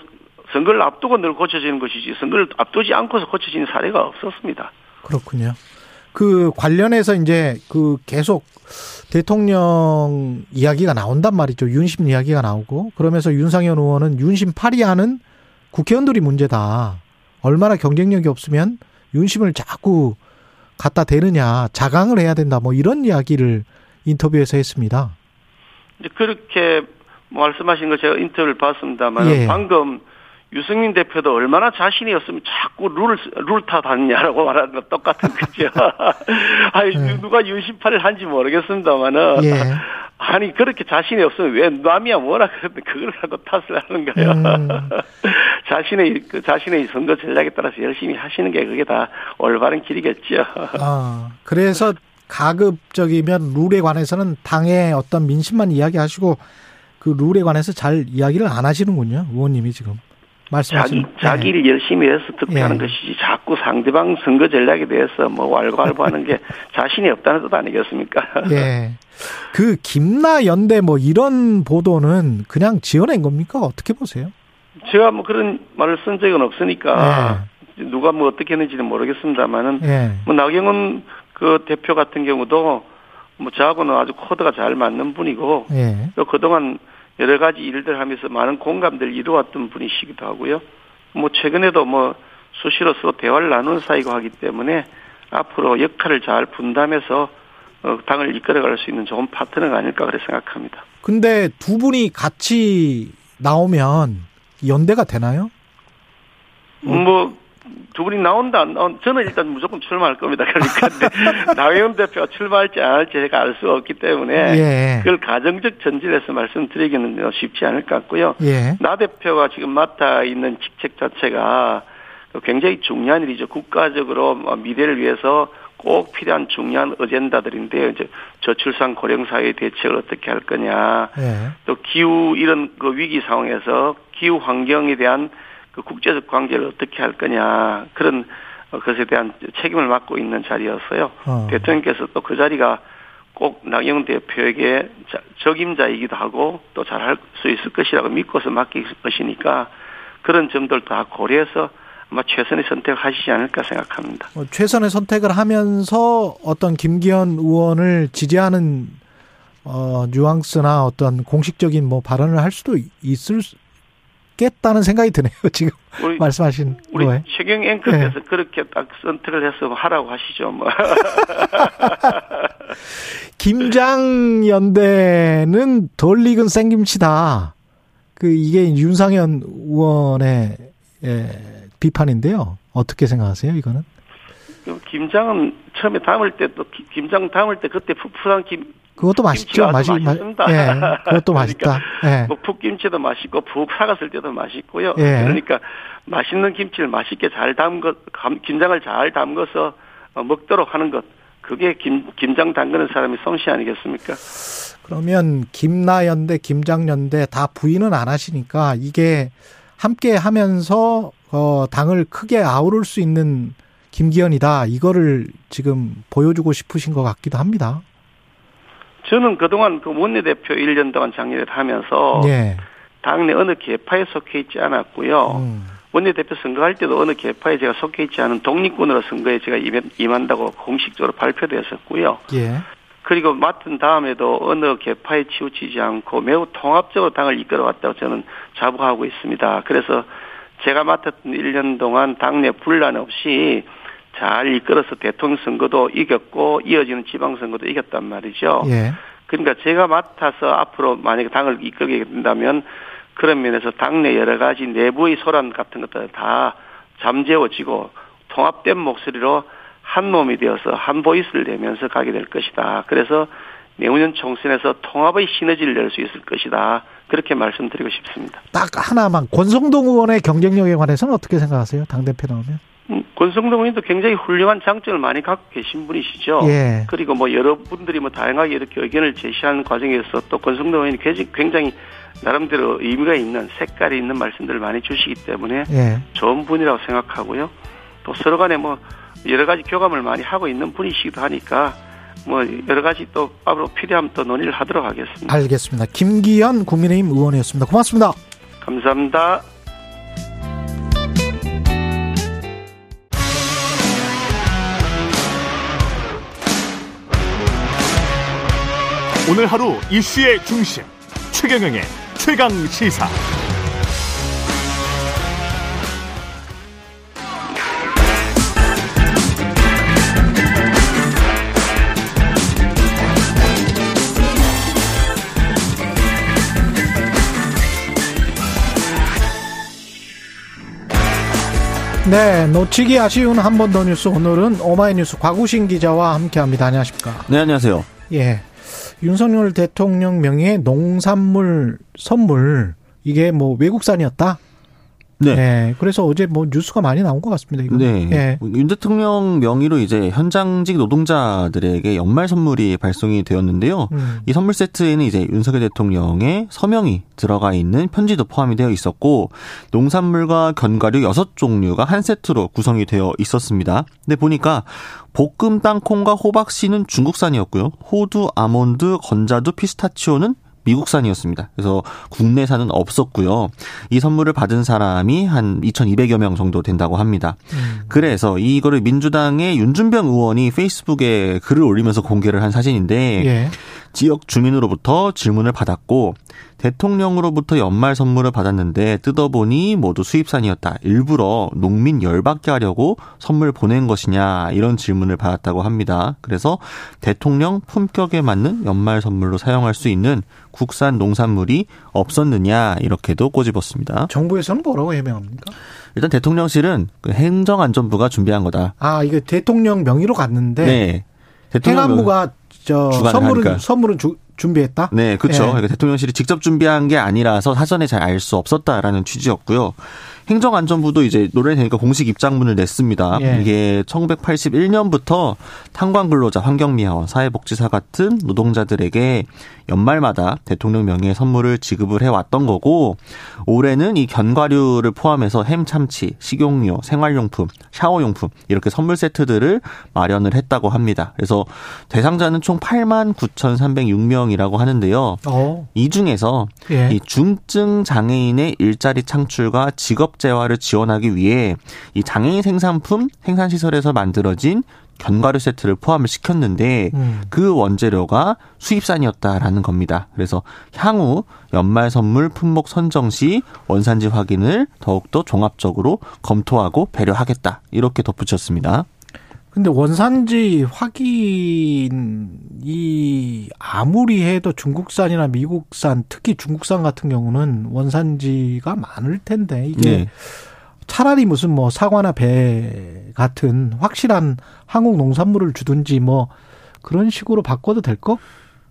선거를 앞두고 늘 고쳐지는 것이지 선거를 앞두지 않고서 고쳐지는 사례가 없었습니다. 그렇군요. 그 관련해서 이제 그 계속 대통령 이야기가 나온단 말이죠. 윤심 이야기가 나오고 그러면서 윤상현 의원은 윤심 파리하는 국회의원들이 문제다. 얼마나 경쟁력이 없으면 윤심을 자꾸 갖다 대느냐, 자강을 해야 된다. 뭐 이런 이야기를 인터뷰에서 했습니다. 이제 그렇게 말씀하신 거 제가 인터뷰를 봤습니다만 예. 방금 유승민 대표도 얼마나 자신이 없으면 자꾸 룰을, 룰 타다니냐라고 [LAUGHS] 말하는 거 똑같은 거죠. [LAUGHS] 아니, 네. 누가 윤심파를 한지 모르겠습니다만은. 예. 아니, 그렇게 자신이 없으면 왜 남이야 뭐라 그러는데 그걸 갖고 탓을 하는 거예요. 음. [LAUGHS] 자신의, 그 자신의 선거 전략에 따라서 열심히 하시는 게 그게 다 올바른 길이겠죠. 아, 그래서 가급적이면 룰에 관해서는 당의 어떤 민심만 이야기하시고 그 룰에 관해서 잘 이야기를 안 하시는군요. 의원님이 지금. 자기, 자기를 네. 열심히 해서 득표하는 네. 것이지 자꾸 상대방 선거 전략에 대해서 뭐 왈가왈부하는 게 [LAUGHS] 자신이 없다는 뜻 아니겠습니까? 예. 그 김나 연대 뭐 이런 보도는 그냥 지어낸 겁니까? 어떻게 보세요? 제가 뭐 그런 말을 쓴 적은 없으니까 네. 누가 뭐 어떻게 했는지는 모르겠습니다만은 네. 뭐 나경원 그 대표 같은 경우도 뭐 저하고는 아주 코드가 잘 맞는 분이고 예. 또 그동안 여러 가지 일들 하면서 많은 공감대를 이루었던 분이시기도 하고요. 뭐 최근에도 뭐 수시로 서로 대화를 나눈 사이고 하기 때문에 앞으로 역할을 잘 분담해서 어, 당을 이끌어갈 수 있는 좋은 파트너가 아닐까 그렇게 생각합니다. 근데 두 분이 같이 나오면 연대가 되나요? 뭐 두 분이 나온다. 저는 일단 무조건 출마할 겁니다. [LAUGHS] 그러니까 나경원 대표가 출마할지 안 할지 제가 알 수가 없기 때문에 예. 그걸 가정적 전질에서 말씀드리기는 쉽지 않을 것 같고요. 예. 나 대표가 지금 맡아 있는 직책 자체가 굉장히 중요한 일이죠. 국가적으로 미래를 위해서 꼭 필요한 중요한 어젠다들인데요. 이제 저출산 고령 사회 대책을 어떻게 할 거냐, 예. 또 기후 이런 그 위기 상황에서 기후 환경에 대한 그 국제적 관계를 어떻게 할 거냐 그런 어, 것에 대한 책임을 맡고 있는 자리였어요. 어. 대통령께서 또 그 자리가 꼭 나경원 대표에게 자- 적임자이기도 하고 또 잘할 수 있을 것이라고 믿고서 맡길 것이니까 그런 점들도 다 고려해서 아마 최선의 선택을 하시지 않을까 생각합니다. 어, 최선의 선택을 하면서 어떤 김기현 의원을 지지하는 어 뉘앙스나 어떤 공식적인 뭐 발언을 할 수도 있을 겠다는 생각이 드네요. [LAUGHS] 지금 우리 말씀하신 우리 거에. 최경 앵커께서 네. 그렇게 딱 선택을 해서 하라고 하시죠. 뭐. 김장 연대는 덜 익은 생김치다. 그 이게 윤상현 의원의 예, 비판인데요. 어떻게 생각하세요? 이거는? 그 김장은 처음에 담을 때 또 김장 담을 때 그때 푸푸한 김 그것도 맛있죠. 맛이 맛- 맛있습니다. 예, 그것도 그러니까 맛있다. 예. 뭐 풋김치도 맛있고 푹 사갔을 때도 맛있고요. 예. 그러니까 맛있는 김치를 맛있게 잘 담거 감- 김장을 잘 담궈서 어, 먹도록 하는 것 그게 김 김장 담그는 사람이 솜씨 아니겠습니까? 그러면 김나연대, 김장연대 다 부인은 안 하시니까 이게 함께 하면서 어 당을 크게 아우를 수 있는 김기현이다. 이거를 지금 보여주고 싶으신 것 같기도 합니다. 저는 그동안 그 원내대표 1년 동안 장례를 하면서 예. 당내 어느 계파에 속해 있지 않았고요. 음. 원내대표 선거할 때도 어느 계파에 제가 속해 있지 않은 독립군으로 선거에 제가 임한- 임한다고 공식적으로 발표됐었고요. 예. 그리고 맡은 다음에도 어느 계파에 치우치지 않고 매우 통합적으로 당을 이끌어왔다고 저는 자부하고 있습니다. 그래서 제가 맡았던 1년 동안 당내 분란 없이 잘 이끌어서 대통령 선거도 이겼고 이어지는 지방 선거도 이겼단 말이죠. 예. 그러니까 제가 맡아서 앞으로 만약에 당을 이끌게 된다면 그런 면에서 당내 여러 가지 내부의 소란 같은 것들 다 잠재워지고 통합된 목소리로 한 몸이 되어서 한 보이스를 내면서 가게 될 것이다. 그래서 내후년 총선에서 통합의 시너지를 낼 수 있을 것이다. 그렇게 말씀드리고 싶습니다. 딱 하나만 권성동 의원의 경쟁력에 관해서는 어떻게 생각하세요? 당 대표 나오면? 음, 권성동 의원도 굉장히 훌륭한 장점을 많이 갖고 계신 분이시죠. 예. 그리고 뭐 여러분들이 뭐 다양하게 이렇게 의견을 제시하는 과정에서 또 권성동 의원이 굉장히- 굉장히 나름대로 의미가 있는 색깔이 있는 말씀들을 많이 주시기 때문에 예. 좋은 분이라고 생각하고요. 또 서로 간에 뭐 여러 가지 교감을 많이 하고 있는 분이시기도 하니까 뭐 여러 가지 또 앞으로 필요하면 또 논의를 하도록 하겠습니다. 알겠습니다. 김기현 국민의힘 의원이었습니다. 고맙습니다. 감사합니다. 오늘 하루 이슈의 중심 최경영의 최강 시사. 네, 놓치기 아쉬운 한 번 더 뉴스 오늘은 오마이뉴스 곽우신 기자와 함께합니다. 안녕하십니까? 네, 안녕하세요. 예. 윤석열 대통령 명의의 농산물 선물 이게 뭐 외국산이었다. 네. 예. 그래서 어제 뭐 뉴스가 많이 나온 것 같습니다. 이거. 네. 예. 윤 대통령 명의로 이제 현장직 노동자들에게 연말 선물이 발송이 되었는데요. 음. 이 선물 세트에는 이제 윤석열 대통령의 서명이 들어가 있는 편지도 포함이 되어 있었고 농산물과 견과류 6종류가 한 세트로 구성이 되어 있었습니다. 근데 보니까 볶음 땅콩과 호박씨는 중국산이었고요. 호두, 아몬드, 건자두, 피스타치오는 미국산이었습니다. 그래서 국내산은 없었고요. 이 선물을 받은 사람이 한 2,200여 명 정도 된다고 합니다. 그래서 이거를 민주당의 윤준병 의원이 페이스북에 글을 올리면서 공개를 한 사진인데 예. 지역 주민으로부터 질문을 받았고 대통령으로부터 연말 선물을 받았는데 뜯어보니 모두 수입산이었다. 일부러 농민 열받게 하려고 선물 보낸 것이냐 이런 질문을 받았다고 합니다. 그래서 대통령 품격에 맞는 연말 선물로 사용할 수 있는 국산 농산물이 없었느냐 이렇게도 꼬집었습니다. 정부에서는 뭐라고 해명합니까? 일단 대통령실은 그 행정안전부가 준비한 거다. 아, 이거 대통령 명의로 갔는데 네. 대통령 행안부가 저 선물은 하니까. 선물은 주, 준비했다. 네, 그렇죠. 예. 그러니까 대통령실이 직접 준비한 게 아니라서 사전에 잘 알 수 없었다라는 취지였고요. 행정안전부도 이제 노래 되니까 공식 입장문을 냈습니다. 예. 이게 1981년부터 탄광 근로자, 환경미화원, 사회복지사 같은 노동자들에게 연말마다 대통령 명의의 선물을 지급을 해왔던 거고 올해는 이 견과류를 포함해서 햄, 참치, 식용유, 생활용품, 샤워용품 이렇게 선물 세트들을 마련을 했다고 합니다. 그래서 대상자는 총 8만 9,306명이라고 하는데요. 어. 이 중에서 예. 이 중증 장애인의 일자리 창출과 직업 재활을 지원하기 위해 이 장애인 생산품 생산 시설에서 만들어진 견과류 세트를 포함을 시켰는데 음. 그 원재료가 수입산이었다라는 겁니다. 그래서 향후 연말 선물 품목 선정 시 원산지 확인을 더욱더 종합적으로 검토하고 배려하겠다. 이렇게 덧붙였습니다. 근데 원산지 확인이 아무리 해도 중국산이나 미국산, 특히 중국산 같은 경우는 원산지가 많을 텐데 이게 네. 차라리 무슨 뭐 사과나 배 같은 확실한 한국 농산물을 주든지 뭐 그런 식으로 바꿔도 될것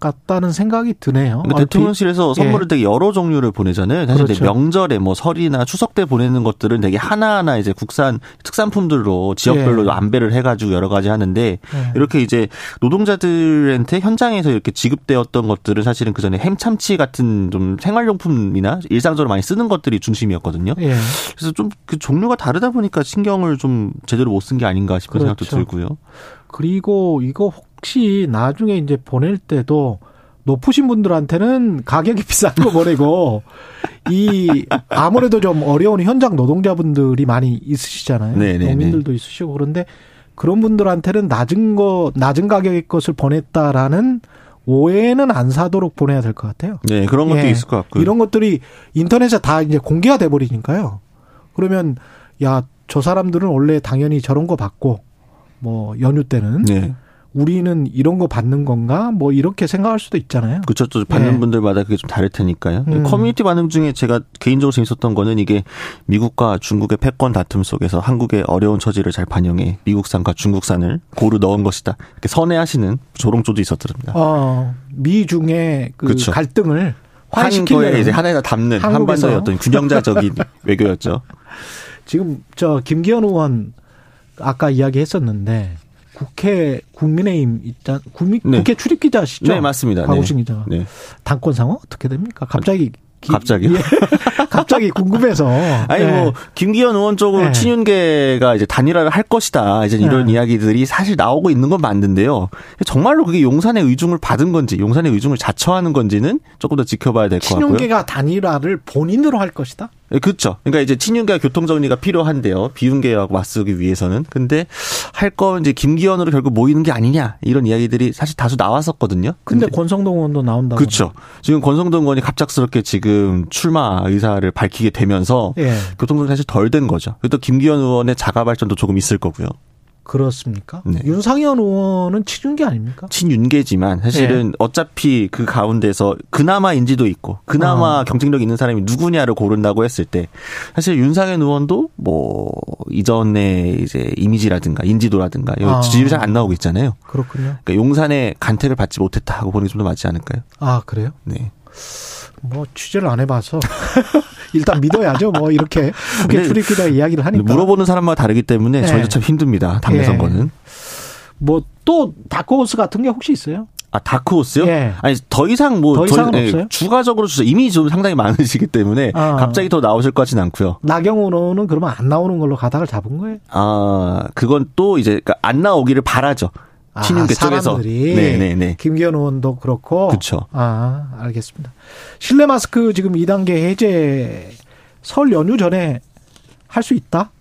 같다는 생각이 드네요. 그러니까 아, 대통령실에서 뒤- 선물을 되게 여러 종류를 보내잖아요. 사실 그렇죠. 명절에 뭐 설이나 추석 때 보내는 것들은 되게 하나하나 이제 국산 특산품들로 지역별로 예. 안배를 해가지고 여러 가지 하는데 예. 이렇게 이제 노동자들한테 현장에서 이렇게 지급되었던 것들은 사실은 그 전에 햄 참치 같은 좀 생활용품이나 일상적으로 많이 쓰는 것들이 중심이었거든요. 예. 그래서 좀 그 종류가 다르다 보니까 신경을 좀 제대로 못 쓴 게 아닌가 싶은 생각도 그렇죠. 들고요. 그리고 이거 혹시 나중에 이제 보낼 때도 높으신 분들한테는 가격이 [LAUGHS] 비싼 거 보내고 이 아무래도 좀 어려운 현장 노동자분들이 많이 있으시잖아요. 네네네. 농민들도 있으시고 그런데 그런 분들한테는 낮은 거 낮은 가격의 것을 보냈다라는 오해는 안 사도록 보내야 될 것 같아요. 네, 그런 것도 예. 있을 것 같고요. 이런 것들이 인터넷에 다 이제 공개가 돼 버리니까요. 그러면 야 저 사람들은 원래 당연히 저런 거 받고 뭐 연휴 때는 네. 우리는 이런 거 받는 건가? 뭐 이렇게 생각할 수도 있잖아요. 그쵸. 또 받는 예. 분들마다 그게 좀 다를 테니까요. 음. 커뮤니티 반응 중에 제가 개인적으로 재밌었던 거는 이게 미국과 중국의 패권 다툼 속에서 한국의 어려운 처지를 잘 반영해 미국산과 중국산을 고루 넣은 것이다. 이렇게 선회하시는 조롱조도 있었더랍니다. 어, 미중의 그 그쵸. 갈등을 거에 이제 하나에다 담는 한국에서. 한반도의 어떤 균형자적인 [LAUGHS] 외교였죠. 지금 저 김기현 의원 아까 이야기했었는데 국회 국민의힘 있잖 국민 네. 국회 출입 기자시죠? 네, 맞습니다. 박우신 네. 기자가 네. 당권 상황 어떻게 됩니까? 갑자기 기- 갑자기요? 예. [LAUGHS] 갑자기 궁금해서 아니 예. 뭐 김기현 의원 쪽으로 네. 친윤계가 이제 단일화를 할 것이다. 이제 이런 네. 이야기들이 사실 나오고 있는 건 맞는데요. 정말로 그게 용산의 의중을 받은 건지, 용산의 의중을 자처하는 건지는 조금 더 지켜봐야 될 것 같고요. 친윤계가 단일화를 본인으로 할 것이다. 네, 그렇죠. 그러니까 이제 친윤계와 교통 정리가 필요한데요. 비윤계하고 맞서기 위해서는. 근데 할 거 이제 김기현으로 결국 모이는 게 아니냐 이런 이야기들이 사실 다수 나왔었거든요. 근데 권성동 의원도 나온다고. 그렇죠. 지금 권성동 의원이 갑작스럽게 지금 출마 의사를 밝히게 되면서 예. 교통 정리 사실 덜 된 거죠. 그리고 또 김기현 의원의 자가 발전도 조금 있을 거고요. 그렇습니까? 네. 윤상현 의원은 친윤계 아닙니까? 친윤계지만 사실은 예. 어차피 그 가운데서 그나마 인지도 있고 그나마 아. 경쟁력 있는 사람이 누구냐를 고른다고 했을 때 사실 윤상현 의원도 뭐 이전에 이제 이미지라든가 인지도라든가 아. 지지율이 잘 안 나오고 있잖아요. 그렇군요. 그러니까 용산에 간택을 받지 못했다 하고 보는 게 좀 더 맞지 않을까요? 아 그래요? 네. 뭐 취재를 안 해봐서 [LAUGHS] 일단 믿어야죠. 뭐 이렇게 국회 출입기자 이야기를 하니까 물어보는 사람마다 다르기 때문에 네. 저희도 참 힘듭니다. 당내 예. 선거는. 뭐 또 다크호스 같은 게 혹시 있어요? 아 다크호스요? 예. 아니 더 이상 뭐 더 이상은 저희- 예, 없어요? 추가적으로 주죠. 이미 좀 상당히 많으시기 때문에 아. 갑자기 더 나오실 것 같지는 않고요. 나경원 의원은 그러면 안 나오는 걸로 가닥을 잡은 거예요? 아 그건 또 이제 그러니까 안 나오기를 바라죠. 친윤계 아, 쪽에서. 네네네. 김기현 의원도 그렇고. 그쵸. 아 알겠습니다. 실내 마스크 지금 2단계 해제 설 연휴 전에 할 수 있다?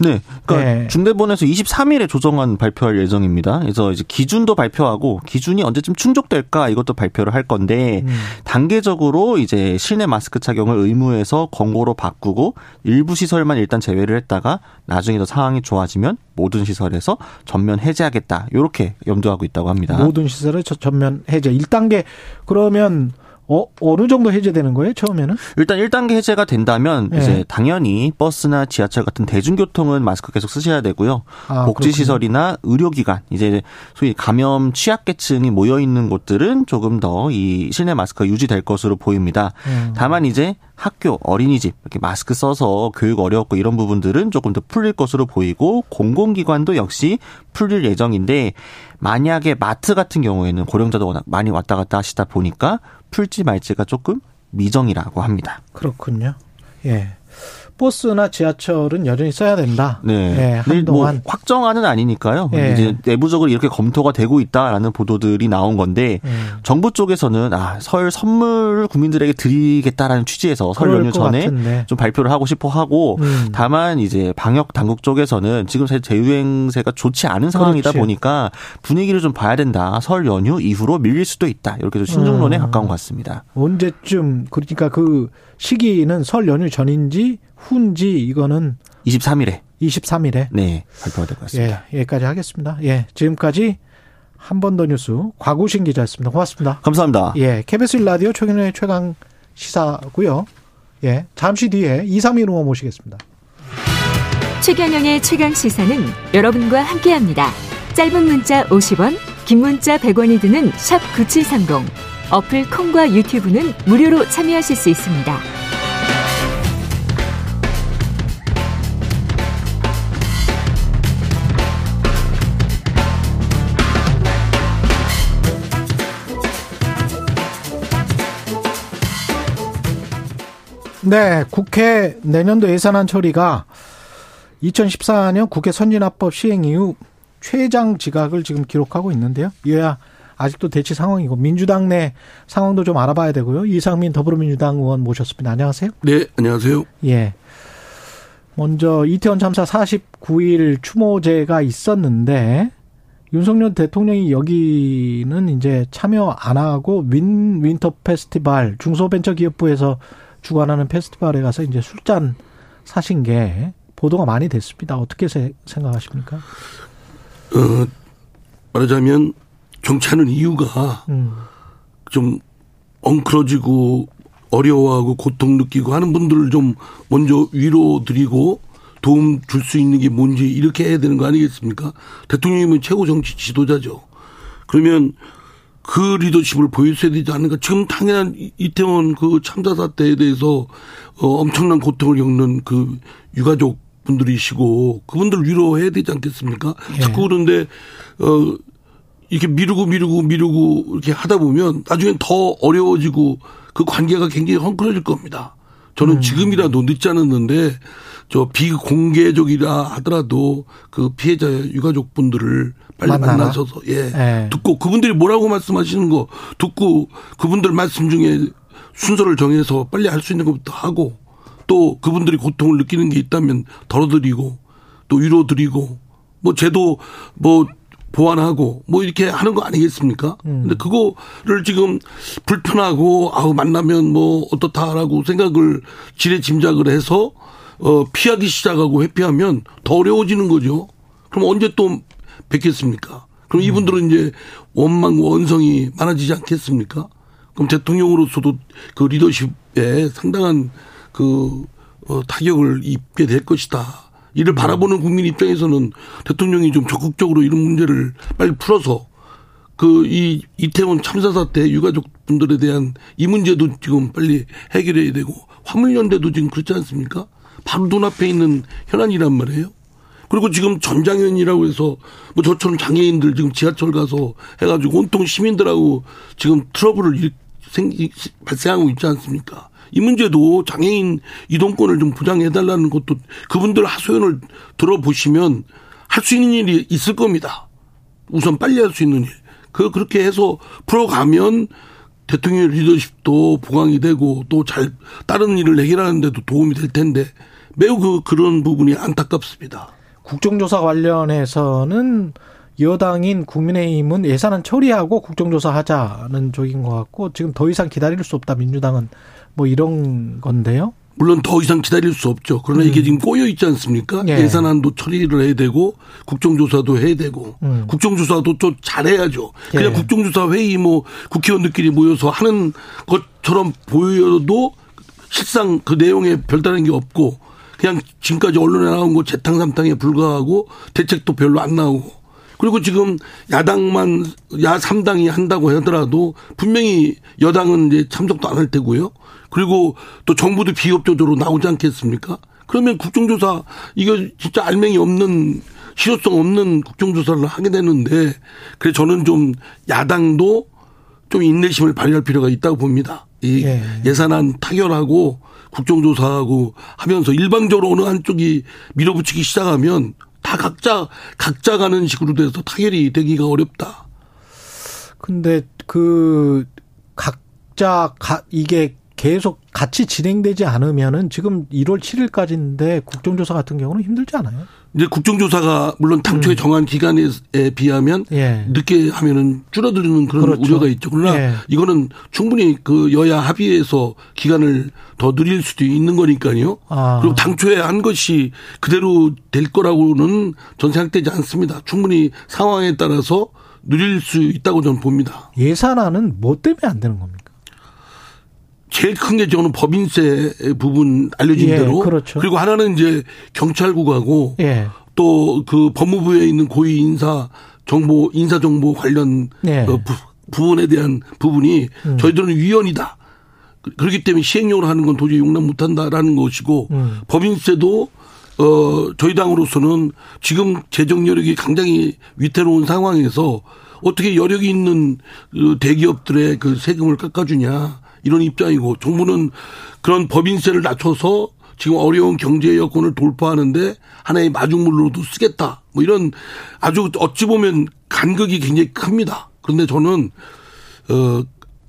네. 그러니까 네. 중대본에서 23일에 조정안 발표할 예정입니다. 그래서 이제 기준도 발표하고 기준이 언제쯤 충족될까 이것도 발표를 할 건데 음. 단계적으로 이제 실내 마스크 착용을 의무에서 권고로 바꾸고 일부 시설만 일단 제외를 했다가 나중에 더 상황이 좋아지면 모든 시설에서 전면 해제하겠다. 이렇게 염두하고 있다고 합니다. 모든 시설의 저- 전면 해제 1단계 그러면 어, 어느 정도 해제되는 거예요, 처음에는? 일단 1단계 해제가 된다면 네. 이제 당연히 버스나 지하철 같은 대중교통은 마스크 계속 쓰셔야 되고요. 아, 복지시설이나 의료기관, 이제 소위 감염 취약계층이 모여 있는 곳들은 조금 더 이 실내 마스크가 유지될 것으로 보입니다. 음. 다만 이제 학교, 어린이집 이렇게 마스크 써서 교육 어려웠고 이런 부분들은 조금 더 풀릴 것으로 보이고 공공기관도 역시 풀릴 예정인데 만약에 마트 같은 경우에는 고령자도 워낙 많이 왔다 갔다 하시다 보니까 풀지 말지가 조금 미정이라고 합니다. 그렇군요. 예. 버스나 지하철은 여전히 써야 된다. 네. 예, 근데 뭐 한동안. 확정안은 아니니까요. 예. 이제 내부적으로 이렇게 검토가 되고 있다라는 보도들이 나온 건데 예. 정부 쪽에서는 아, 설 선물 국민들에게 드리겠다라는 취지에서 설 연휴 것 전에 같은데. 좀 발표를 하고 싶어 하고 음. 다만 이제 방역 당국 쪽에서는 지금 재유행세가 좋지 않은 상황이다 그렇지. 보니까 분위기를 좀 봐야 된다. 설 연휴 이후로 밀릴 수도 있다. 이렇게 좀 신중론에 음. 가까운 것 같습니다. 언제쯤 그러니까 그 시기는 설 연휴 전인지 후인지 이거는 23일에 23일에 네 발표가 될 것 같습니다. 예, 여기까지 하겠습니다. 예, 지금까지 한 번 더 뉴스 과구신 기자였습니다. 고맙습니다. 감사합니다. 예, KBS 라디오 최근의 최강 시사고요. 예, 잠시 뒤에 2, 3 1 5 모시겠습니다. 최경영의 최강 시사는 여러분과 함께합니다. 짧은 문자 50원, 긴 문자 100원이 드는 샵 9730. 어플 콩과 유튜브는 무료로 참여하실 수 있습니다. 네, 국회 내년도 예산안 처리가 2014년 국회 선진화법 시행 이후 최장 지각을 지금 기록하고 있는데요. 여야 아직도 대치 상황이고 민주당 내 상황도 좀 알아봐야 되고요. 이상민 더불어민주당 의원 모셨습니다. 안녕하세요. 네, 안녕하세요. 예. 먼저 이태원 참사 49일 추모제가 있었는데 윤석열 대통령이 여기는 이제 참여 안 하고 win winter festival 중소벤처기업부에서 주관하는 페스티벌에 가서 이제 술잔 사신 게 보도가 많이 됐습니다. 어떻게 세- 생각하십니까? 어, 말하자면 정치하는 이유가 음, 좀 엉클어지고 어려워하고 고통 느끼고 하는 분들을 좀 먼저 위로 드리고 도움 줄 수 있는 게 뭔지 이렇게 해야 되는 거 아니겠습니까? 대통령이면 최고 정치 지도자죠. 그러면 그 리더십을 보여줘야 되지 않는가. 지금 당연한 이- 이태원 그 참사 사태에 대해서 어, 엄청난 고통을 겪는 그 유가족 분들이시고 그분들 위로해야 되지 않겠습니까? 예. 자꾸 그런데 어 이렇게 미루고 미루고 미루고 이렇게 하다 보면 나중엔 더 어려워지고 그 관계가 굉장히 헝클어질 겁니다. 저는 음. 지금이라도 늦지 않았는데 저 비공개적이라 하더라도 그 피해자 유가족 분들을 빨리 만나라? 만나셔서 예. 예. 듣고 그분들이 뭐라고 말씀하시는 거 듣고 그분들 말씀 중에 순서를 정해서 빨리 할 수 있는 것부터 하고 또 그분들이 고통을 느끼는 게 있다면 덜어드리고 또 위로드리고 뭐 제도 뭐 보완하고 뭐 이렇게 하는 거 아니겠습니까? 근데 그거를 지금 불편하고 아우 만나면 뭐 어떻다라고 생각을 지레 짐작을 해서 어 피하기 시작하고 회피하면 더 어려워지는 거죠. 그럼 언제 또 뵙겠습니까? 그럼 이분들은 이제 원망 원성이 많아지지 않겠습니까? 그럼 대통령으로서도 그 리더십에 상당한 그 어, 타격을 입게 될 것이다. 이를 바라보는 국민 입장에서는 대통령이 좀 적극적으로 이런 문제를 빨리 풀어서 그 이 이태원 참사 사태 유가족분들에 대한 이 문제도 지금 빨리 해결해야 되고 화물연대도 지금 그렇지 않습니까? 바로 눈앞에 있는 현안이란 말이에요. 그리고 지금 전장현이라고 해서 뭐 저처럼 장애인들 지금 지하철 가서 해가지고 온통 시민들하고 지금 트러블을 일- 생기, 발생하고 있지 않습니까? 이 문제도 장애인 이동권을 좀 보장해달라는 것도 그분들 하소연을 들어보시면 할 수 있는 일이 있을 겁니다. 우선 빨리 할 수 있는 일. 그, 그렇게 해서 풀어가면 대통령의 리더십도 보강이 되고 또 잘 다른 일을 해결하는 데도 도움이 될 텐데 매우 그, 그런 부분이 안타깝습니다. 국정조사 관련해서는 여당인 국민의힘은 예산안 처리하고 국정조사 하자는 쪽인 것 같고 지금 더 이상 기다릴 수 없다 민주당은 뭐 이런 건데요. 물론 더 이상 기다릴 수 없죠. 그러나 음. 이게 지금 꼬여 있지 않습니까? 예. 예산안도 처리를 해야 되고 국정조사도 해야 되고 음. 국정조사도 또 잘해야죠. 그냥 예. 국정조사 회의 뭐 국회의원들끼리 모여서 하는 것처럼 보여도 실상 그 내용에 별다른 게 없고 그냥 지금까지 언론에 나온 거 재탕삼탕에 불과하고 대책도 별로 안 나오고 그리고 지금 야당만 야 3당이 한다고 하더라도 분명히 여당은 이제 참석도 안 할 테고요. 그리고 또 정부도 비협조적으로 나오지 않겠습니까? 그러면 국정조사 이거 진짜 알맹이 없는 실효성 없는 국정조사를 하게 되는데 그래 저는 좀 야당도 좀 인내심을 발휘할 필요가 있다고 봅니다. 이 예. 예산안 타결하고 국정조사하고 하면서 일방적으로 어느 한쪽이 밀어붙이기 시작하면 다 각자 각자 가는 식으로 돼서 타결이 되기가 어렵다. 근데 그 각자 가, 이게 계속 같이 진행되지 않으면은 지금 1월 7일까지인데 국정조사 같은 경우는 힘들지 않아요? 이제 국정조사가 물론 당초에 정한 기간에 비하면 음. 예. 늦게 하면은 줄어드는 그런 그렇죠. 우려가 있죠. 그러나 예. 이거는 충분히 그 여야 합의해서 기간을 더 늘릴 수도 있는 거니까요. 아. 그리고 당초에 한 것이 그대로 될 거라고는 전 생각되지 않습니다. 충분히 상황에 따라서 늘릴 수 있다고 저는 봅니다. 예산안은 뭐 때문에 안 되는 겁니까? 제일 큰 게 저는 법인세 부분 알려진 예, 대로 그렇죠. 그리고 하나는 이제 경찰국하고 예. 또그 법무부에 있는 고위 인사 정보 인사 정보 관련 네. 그 부, 부분에 대한 부분이 음. 저희들은 위헌이다. 그- 그렇기 때문에 시행령을 하는 건 도저히 용납 못 한다라는 것이고 음. 법인세도 어 저희 당으로서는 지금 재정 여력이 굉장히 위태로운 상황에서 어떻게 여력이 있는 그 대기업들의 그 세금을 깎아주냐 이런 입장이고 정부는 그런 법인세를 낮춰서 지금 어려운 경제 여건을 돌파하는데 하나의 마중물로도 쓰겠다. 뭐 이런 아주 어찌 보면 간극이 굉장히 큽니다. 그런데 저는 어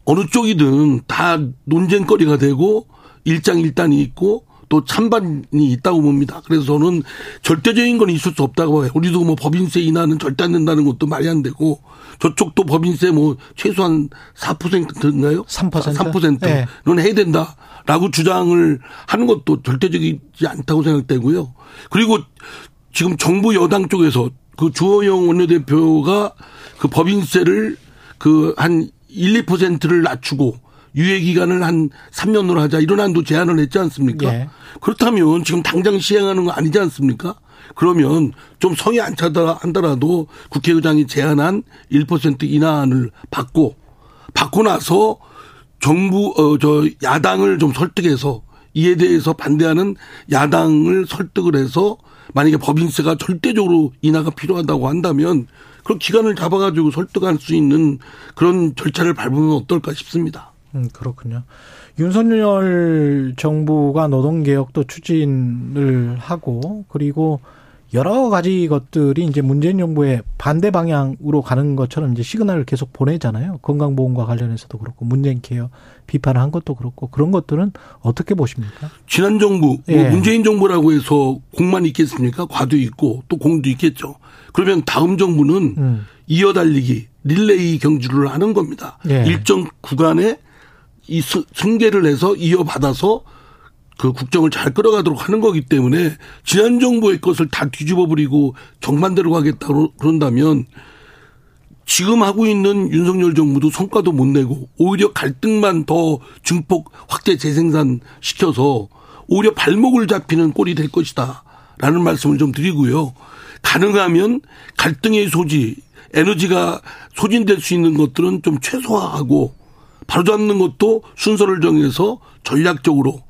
어느 쪽이든 다 논쟁거리가 되고 일장일단이 있고 또 찬반이 있다고 봅니다. 그래서 저는 절대적인 건 있을 수 없다고 해요. 우리도 뭐 법인세 인하는 절대 안 된다는 것도 말이 안 되고 저쪽도 법인세 뭐 최소한 4%인가요? 3%? 3%는 네. 해야 된다라고 주장을 하는 것도 절대적이지 않다고 생각되고요. 그리고 지금 정부 여당 쪽에서 그 주호영 원내대표가 그 법인세를 그 한 1, 2%를 낮추고 유예 기간을 한 3년으로 하자 이런 한도 제안을 했지 않습니까? 예. 그렇다면 지금 당장 시행하는 거 아니지 않습니까? 그러면 좀 성이 안 차다 한다라도 국회의장이 제안한 1% 인하안을 받고 받고 나서 정부 어 저 야당을 좀 설득해서 이에 대해서 반대하는 야당을 설득을 해서 만약에 법인세가 절대적으로 인하가 필요하다고 한다면 그런 기간을 잡아가지고 설득할 수 있는 그런 절차를 밟으면 어떨까 싶습니다. 음, 그렇군요. 윤석열 정부가 노동개혁도 추진을 하고, 그리고 여러 가지 것들이 이제 문재인 정부의 반대 방향으로 가는 것처럼 이제 시그널을 계속 보내잖아요. 건강보험과 관련해서도 그렇고, 문재인 케어 비판을 한 것도 그렇고, 그런 것들은 어떻게 보십니까? 지난 정부, 예. 뭐 문재인 정부라고 해서 공만 있겠습니까? 과도 있고 또 공도 있겠죠. 그러면 다음 정부는 음. 이어달리기, 릴레이 경주를 하는 겁니다. 예. 일정 구간에 이 스- 승계를 해서 이어받아서 그 국정을 잘 끌어가도록 하는 거기 때문에 지난 정부의 것을 다 뒤집어 버리고 정반대로 가겠다고 그런다면 지금 하고 있는 윤석열 정부도 성과도 못 내고 오히려 갈등만 더 증폭 확대 재생산 시켜서 오히려 발목을 잡히는 꼴이 될 것이다. 라는 말씀을 좀 드리고요. 가능하면 갈등의 소지, 에너지가 소진될 수 있는 것들은 좀 최소화하고 바로잡는 것도 순서를 정해서 전략적으로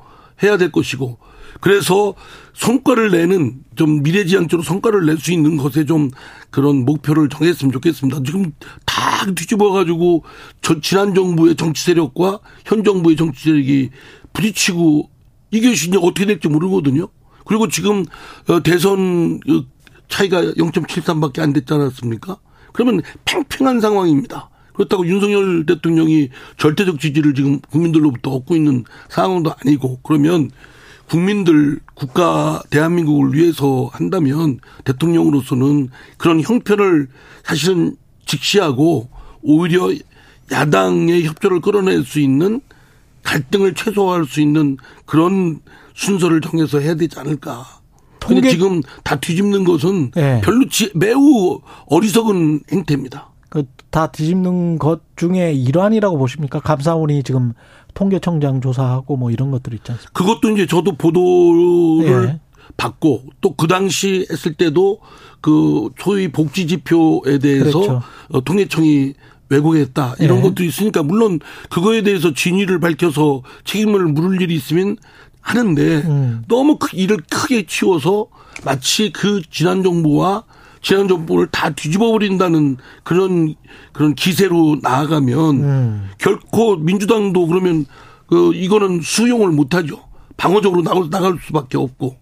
해야 될 것이고 그래서 성과를 내는 좀 미래지향적으로 성과를 낼 수 있는 것에 좀 그런 목표를 정했으면 좋겠습니다. 지금 다 뒤집어 가지고 저 지난 정부의 정치 세력과 현 정부의 정치 세력이 부딪히고 이것이 이제 어떻게 될지 모르거든요. 그리고 지금 어, 대선 그 차이가 0.73밖에 안 됐지 않았습니까? 그러면 팽팽한 상황입니다. 그렇다고 윤석열 대통령이 절대적 지지를 지금 국민들로부터 얻고 있는 상황도 아니고 그러면 국민들 국가 대한민국을 위해서 한다면 대통령으로서는 그런 형편을 사실은 직시하고 오히려 야당의 협조를 끌어낼 수 있는 갈등을 최소화할 수 있는 그런 순서를 정해서 해야 되지 않을까. 근데 통계- 지금 다 뒤집는 것은 예. 별로 지- 매우 어리석은 행태입니다. 그다 뒤집는 것 중에 일환이라고 보십니까? 감사원이 지금 통계청장 조사하고 뭐 이런 것들 있지 않습니까? 그것도 이제 저도 보도를 예. 받고 또 그 당시 했을 때도 그 소위 복지 지표에 대해서 그렇죠. 어, 통계청이 왜곡했다 이런 예. 것도 있으니까 물론 그거에 대해서 진위를 밝혀서 책임을 물을 일이 있으면 하는데 음. 너무 그 일을 크게 치워서 마치 그 지난 정부와 지난 정부를 다 뒤집어 버린다는 그런 그런 기세로 나아가면 음. 결코 민주당도 그러면 그 이거는 수용을 못하죠. 방어적으로 나갈, 나갈 수밖에 없고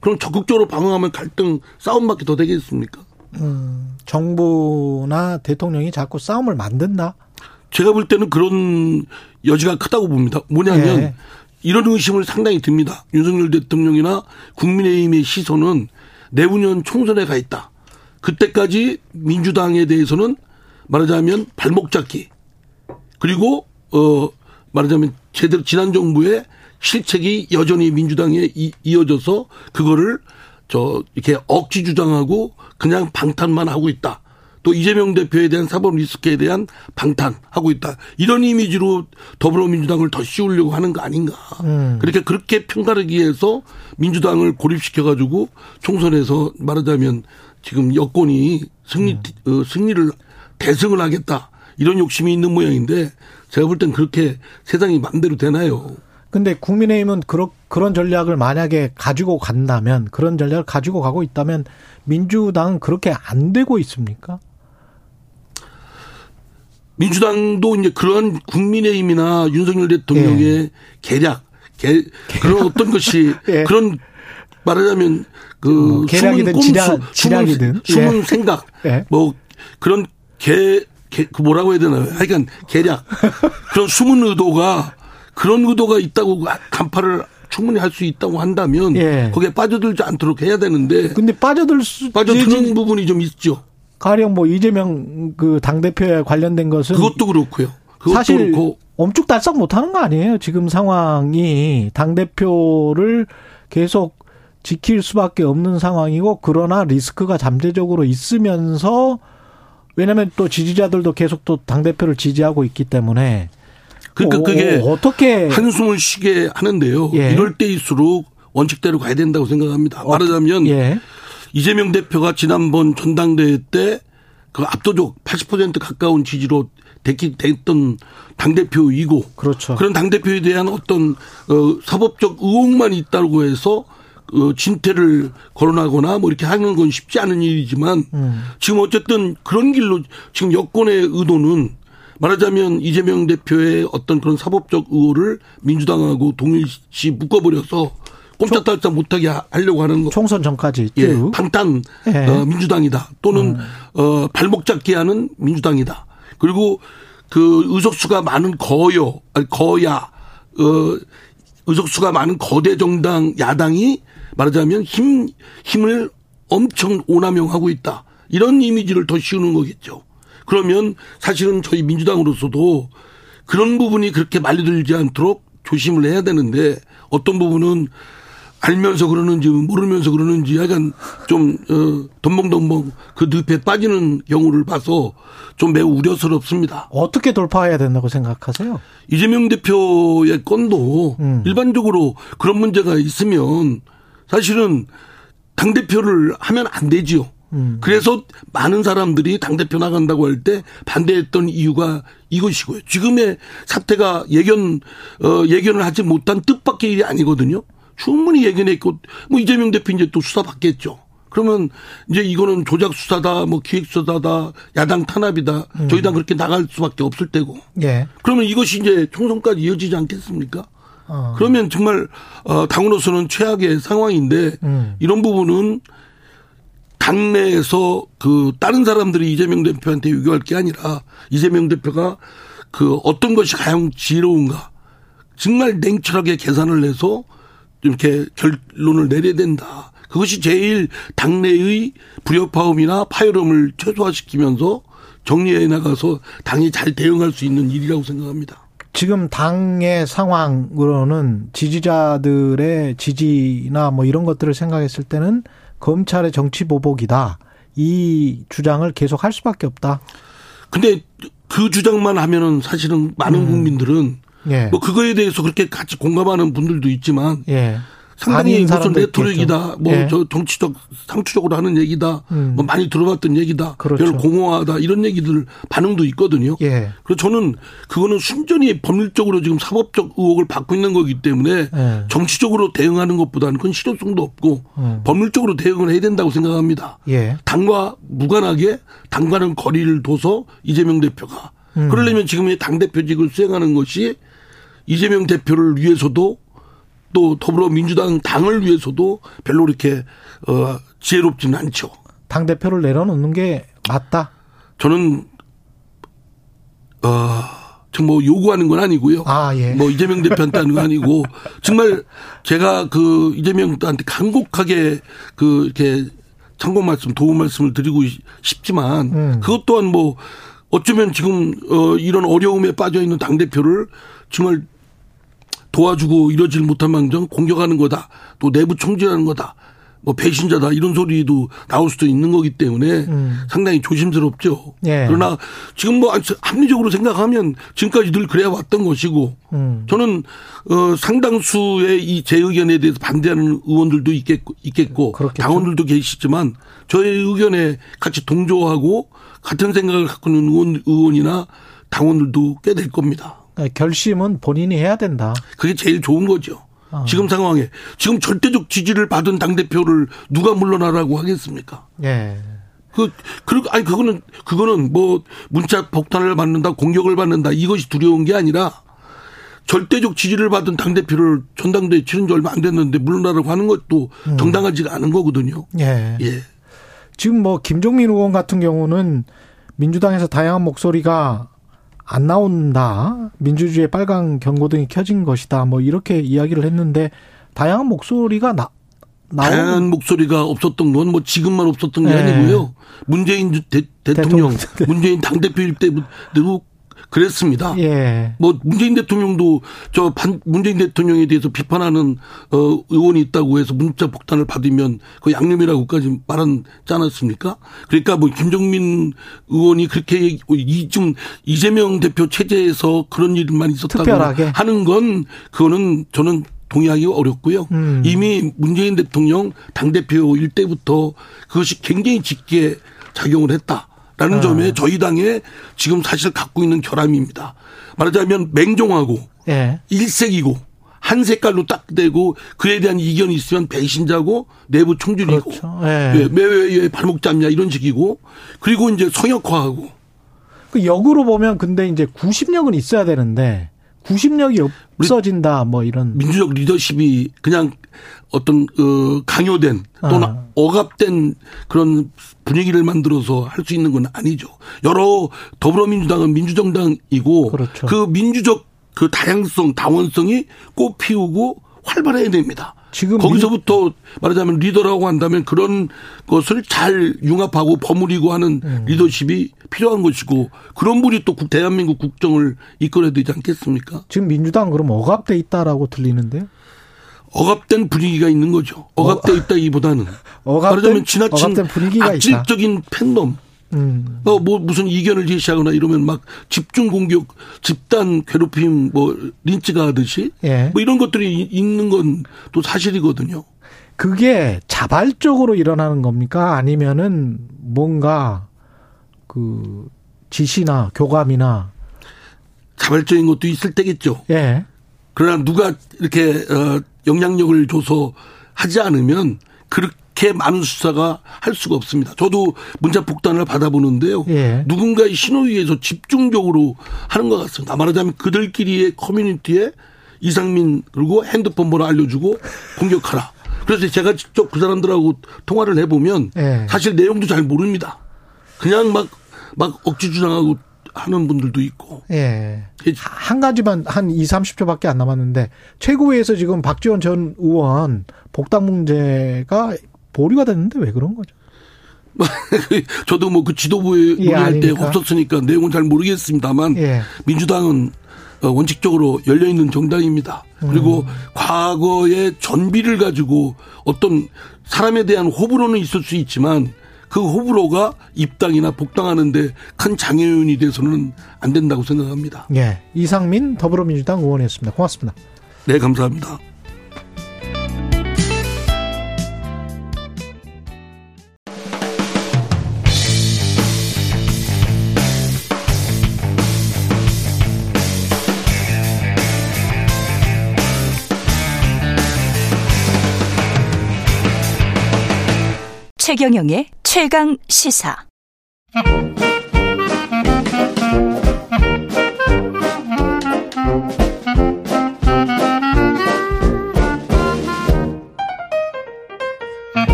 그럼 적극적으로 방어하면 갈등 싸움밖에 더 되겠습니까? 음, 정부나 대통령이 자꾸 싸움을 만든다. 제가 볼 때는 그런 여지가 크다고 봅니다. 뭐냐면 예. 이런 의심을 상당히 듭니다. 윤석열 대통령이나 국민의힘의 시선은 내후년 총선에 가 있다. 그때까지 민주당에 대해서는 말하자면 발목 잡기 그리고 어 말하자면 제대로 지난 정부의 실책이 여전히 민주당에 이, 이어져서 그거를 저 이렇게 억지 주장하고 그냥 방탄만 하고 있다. 또 이재명 대표에 대한 사법 리스크에 대한 방탄하고 있다. 이런 이미지로 더불어민주당을 더 씌우려고 하는 거 아닌가. 음. 그렇게 그렇게 편가르기 위해서 민주당을 고립시켜 가지고 총선에서 말하자면 지금 여권이 승리 어, 승리를 대승을 하겠다. 이런 욕심이 있는 모양인데 제가 볼 땐 그렇게 세상이 맘대로 되나요? 근데 국민의힘은 그런 그런 전략을 만약에 가지고 간다면 그런 전략을 가지고 가고 있다면 민주당은 그렇게 안 되고 있습니까? 민주당도 이제 그런 국민의힘이나 윤석열 대통령의 계략, 개, 그런 어떤 것이 [LAUGHS] 예. 그런 말하자면 그뭐 계략이든 숨은 지략- 지략이든. 숨은 예. 생각 [LAUGHS] 예. 뭐 그런 개, 개, 그 뭐라고 해야 되나요? 하여간 계략 그런 숨은 의도가 그런 의도가 있다고 간파를 충분히 할 수 있다고 한다면 예. 거기에 빠져들지 않도록 해야 되는데 근데 빠져들 수 빠져드는 부분이 좀 있죠. 가령 뭐 이재명 그 당 대표에 관련된 것은 그것도 그렇고요. 그것도 사실 그렇고 엄죽달싹 못하는 거 아니에요? 지금 상황이 당 대표를 계속 지킬 수밖에 없는 상황이고 그러나 리스크가 잠재적으로 있으면서 왜냐하면 또 지지자들도 계속 또 당 대표를 지지하고 있기 때문에 그러니까 어, 그게 어떻게 한숨을 쉬게 하는데요. 예. 이럴 때일수록 원칙대로 가야 된다고 생각합니다. 어, 말하자면 예. 이재명 대표가 지난번 전당대회 때 그 압도적 80% 가까운 지지로 됐기 됐던 당 대표이고 그렇죠. 그런 당 대표에 대한 어떤 어 사법적 의혹만 있다고 해서 어 진퇴를 거론하거나 뭐 이렇게 하는 건 쉽지 않은 일이지만 음. 지금 어쨌든 그런 길로 지금 여권의 의도는 말하자면 이재명 대표의 어떤 그런 사법적 의혹을 민주당하고 동일시 묶어버려서 꼼짝달싹 못하게 하- 하려고 하는 거. 총선 전까지 예, 쭉. 방탄 예. 어, 민주당이다. 또는 어, 발목 잡기 하는 민주당이다. 그리고 그 의석수가 많은 거여, 아니 거야, 어, 의석수가 많은 거대 정당 야당이 말하자면 힘 힘을 엄청 오남용하고 있다. 이런 이미지를 더 씌우는 거겠죠. 그러면 사실은 저희 민주당으로서도 그런 부분이 그렇게 말려들지 않도록 조심을 해야 되는데 어떤 부분은 알면서 그러는지 모르면서 그러는지 약간 좀 어, 덤벙덤벙 그 늪에 빠지는 경우를 봐서 좀 매우 우려스럽습니다. 어떻게 돌파해야 된다고 생각하세요? 이재명 대표의 건도 음. 일반적으로 그런 문제가 있으면 사실은 당 대표를 하면 안 되지요. 음. 그래서 많은 사람들이 당 대표 나간다고 할 때 반대했던 이유가 이것이고요. 지금의 사태가 예견 어 예견을 하지 못한 뜻밖의 일이 아니거든요. 충분히 예견했고 뭐 이재명 대표 이제 또 수사 받겠죠. 그러면 이제 이거는 조작 수사다, 뭐 기획 수사다, 야당 탄압이다. 저희 당 그렇게 나갈 수밖에 없을 때고. 예. 그러면 이것이 이제 총선까지 이어지지 않겠습니까? 어. 그러면 정말 어 당으로서는 최악의 상황인데 음. 이런 부분은 당내에서 그 다른 사람들이 이재명 대표한테 유교할 게 아니라 이재명 대표가 그 어떤 것이 가장 지혜로운가 정말 냉철하게 계산을 해서 이렇게 결론을 내려야 된다. 그것이 제일 당내의 불협화음이나 파열음을 최소화시키면서 정리해 나가서 당이 잘 대응할 수 있는 일이라고 생각합니다. 지금 당의 상황으로는 지지자들의 지지나 뭐 이런 것들을 생각했을 때는 검찰의 정치 보복이다. 이 주장을 계속 할 수밖에 없다. 근데 그 주장만 하면은 사실은 많은 음. 국민들은 예. 뭐 그거에 대해서 그렇게 같이 공감하는 분들도 있지만 예. 상당히 무슨 레토릭이다, 있겠죠. 뭐 예. 저 정치적 상투적으로 하는 얘기다, 음. 뭐 많이 들어봤던 얘기다, 그렇죠. 별 공허하다 이런 얘기들 반응도 있거든요. 예. 그래서 저는 그거는 순전히 법률적으로 지금 사법적 의혹을 받고 있는 거기 때문에 예. 정치적으로 대응하는 것보다는 그건 실효성도 없고 음. 법률적으로 대응을 해야 된다고 생각합니다. 예. 당과 무관하게 당과는 거리를 둬서 이재명 대표가 음. 그러려면 지금의 당 대표직을 수행하는 것이 이재명 대표를 위해서도 또 더불어민주당 당을 위해서도 별로 이렇게 어 지혜롭지는 않죠. 당 대표를 내려놓는 게 맞다. 저는 어정뭐 요구하는 건 아니고요. 아 예. 뭐 이재명 대표한테 하는 건 아니고 [LAUGHS] 정말 제가 그 이재명 한테 간곡하게 그 이렇게 참고 말씀 도움 말씀을 드리고 싶지만 음. 그것 또한 뭐 어쩌면 지금 어 이런 어려움에 빠져 있는 당 대표를 정말 도와주고 이러질 못한 망정 공격하는 거다. 또 내부 총질하는 거다. 뭐 배신자다 이런 소리도 나올 수도 있는 거기 때문에 음. 상당히 조심스럽죠. 예. 그러나 지금 뭐 합리적으로 생각하면 지금까지 늘 그래 왔던 것이고 음. 저는 어 상당수의 이 제 의견에 대해서 반대하는 의원들도 있겠고, 있겠고 그렇겠죠. 당원들도 계시지만 저의 의견에 같이 동조하고 같은 생각을 갖고 있는 의원, 의원이나 당원들도 꽤 될 겁니다. 결심은 본인이 해야 된다. 그게 제일 좋은 거죠. 어. 지금 상황에 지금 절대적 지지를 받은 당 대표를 누가 물러나라고 하겠습니까? 예. 그, 그, 아니, 그거는, 그거는 뭐, 문자 폭탄을 받는다, 공격을 받는다, 이것이 두려운 게 아니라, 절대적 지지를 받은 당대표를 전당대회 치른 지 얼마 안 됐는데 물러나라고 하는 것도 음. 정당하지가 않은 거거든요. 예. 예. 지금 뭐 김종민 의원 같은 경우는 민주당에서 다양한 목소리가 안 나온다. 민주주의의 빨간 경고등이 켜진 것이다. 뭐 이렇게 이야기를 했는데 다양한 목소리가 나 나오는 다양한 목소리가 없었던 건 뭐 지금만 없었던 게 네. 아니고요. 문재인 대, 대통령, 대통령. 문재인 당대표일 때도 그랬습니다. 예. 뭐 문재인 대통령도 저 반, 문재인 대통령에 대해서 비판하는 어 의원이 있다고 해서 문자 폭탄을 받으면 그 양념이라고까지 말하지 않았습니까? 그러니까 뭐 김정민 의원이 그렇게 얘기- 이좀 이재명 대표 체제에서 그런 일만 있었다고 특별하게. 하는 건 그거는 저는 동의하기 어렵고요. 음. 이미 문재인 대통령 당 대표 일 때부터 그것이 굉장히 짙게 작용을 했다. 라는 아. 점에 저희 당에 지금 사실 갖고 있는 결함입니다. 말하자면 맹종하고 예. 일색이고 한 색깔로 딱 되고 그에 대한 이견이 있으면 배신자고 내부 총질이고 그렇죠. 예. 예, 매회에 발목 잡냐 이런 식이고 그리고 이제 성역화하고 그 역으로 보면 근데 이제 구심력은 있어야 되는데 구심력이 없어진다 뭐 이런 민주적 리더십이 그냥 어떤 어 강요된 또는 아. 억압된 그런 분위기를 만들어서 할 수 있는 건 아니죠. 여러 더불어민주당은 민주정당이고 그렇죠. 그 민주적 그 다양성, 다원성이 꽃피우고 활발해야 됩니다. 지금 거기서부터 말하자면 리더라고 한다면 그런 것을 잘 융합하고 버무리고 하는 음. 리더십이 필요한 것이고 그런 분이 또 국- 대한민국 국정을 이끌어야 되지 않겠습니까? 지금 민주당 그럼 억압돼 있다라고 들리는데요. 억압된 분위기가 있는 거죠. 억압돼 있다기보다는 [LAUGHS] 억압된- 말하자면 지나친 억압된 분위기가 있다. 악질적인 팬덤. 음. 어, 뭐 무슨 이견을 제시하거나 이러면 막 집중 공격, 집단 괴롭힘, 뭐 린치가 하듯이 예. 뭐 이런 것들이 이- 있는 건 또 사실이거든요. 그게 자발적으로 일어나는 겁니까? 아니면은 뭔가 그 지시나 교감이나 자발적인 것도 있을 때겠죠. 예. 그러나 누가 이렇게 어, 영향력을 줘서 하지 않으면 그렇게 많은 수사가 할 수가 없습니다. 저도 문자 폭탄을 받아보는데요. 예. 누군가의 신호에 의해서 집중적으로 하는 것 같습니다. 말하자면 그들끼리의 커뮤니티에 이상민 그리고 핸드폰 번호 알려주고 공격하라. 그래서 제가 직접 그 사람들하고 통화를 해보면 예. 사실 내용도 잘 모릅니다. 그냥 막, 막 억지 주장하고 하는 분들도 있고. 예. 한 가지만 한 2, 30초밖에 안 남았는데 최고위에서 지금 박지원 전 의원 복당 문제가 보류가 됐는데 왜 그런 거죠? [LAUGHS] 저도 뭐 그 지도부에 예, 논의할 때 아니니까. 없었으니까 내용은 잘 모르겠습니다만 예. 민주당은 어, 원칙적으로 열려 있는 정당입니다. 그리고 음. 과거의 전비를 가지고 어떤 사람에 대한 호불호는 있을 수 있지만 그 호불호가 입당이나 복당하는데 큰 장애인이 돼서는 안 된다고 생각합니다. 예. 이상민 더불어민주당 의원이었습니다. 고맙습니다. 네, 감사합니다. 최경영의 최강 시사.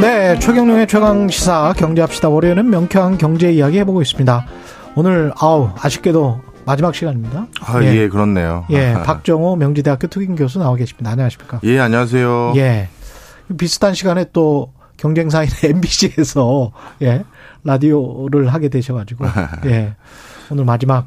네, 최경룡의 최강 시사 경제합시다. 월요일은 명쾌한 경제 이야기 해보고 있습니다. 오늘 아우 아쉽게도 마지막 시간입니다. 아, 예, 그렇네요. 예, 박정호 명지대학교 특임 교수 나와 계십니다. 안녕하십니까? 예, 안녕하세요. 예. 비슷한 시간에 또 경쟁사인 [LAUGHS] MBC에서 예, 라디오를 하게 되셔가지고 [LAUGHS] 예, 오늘 마지막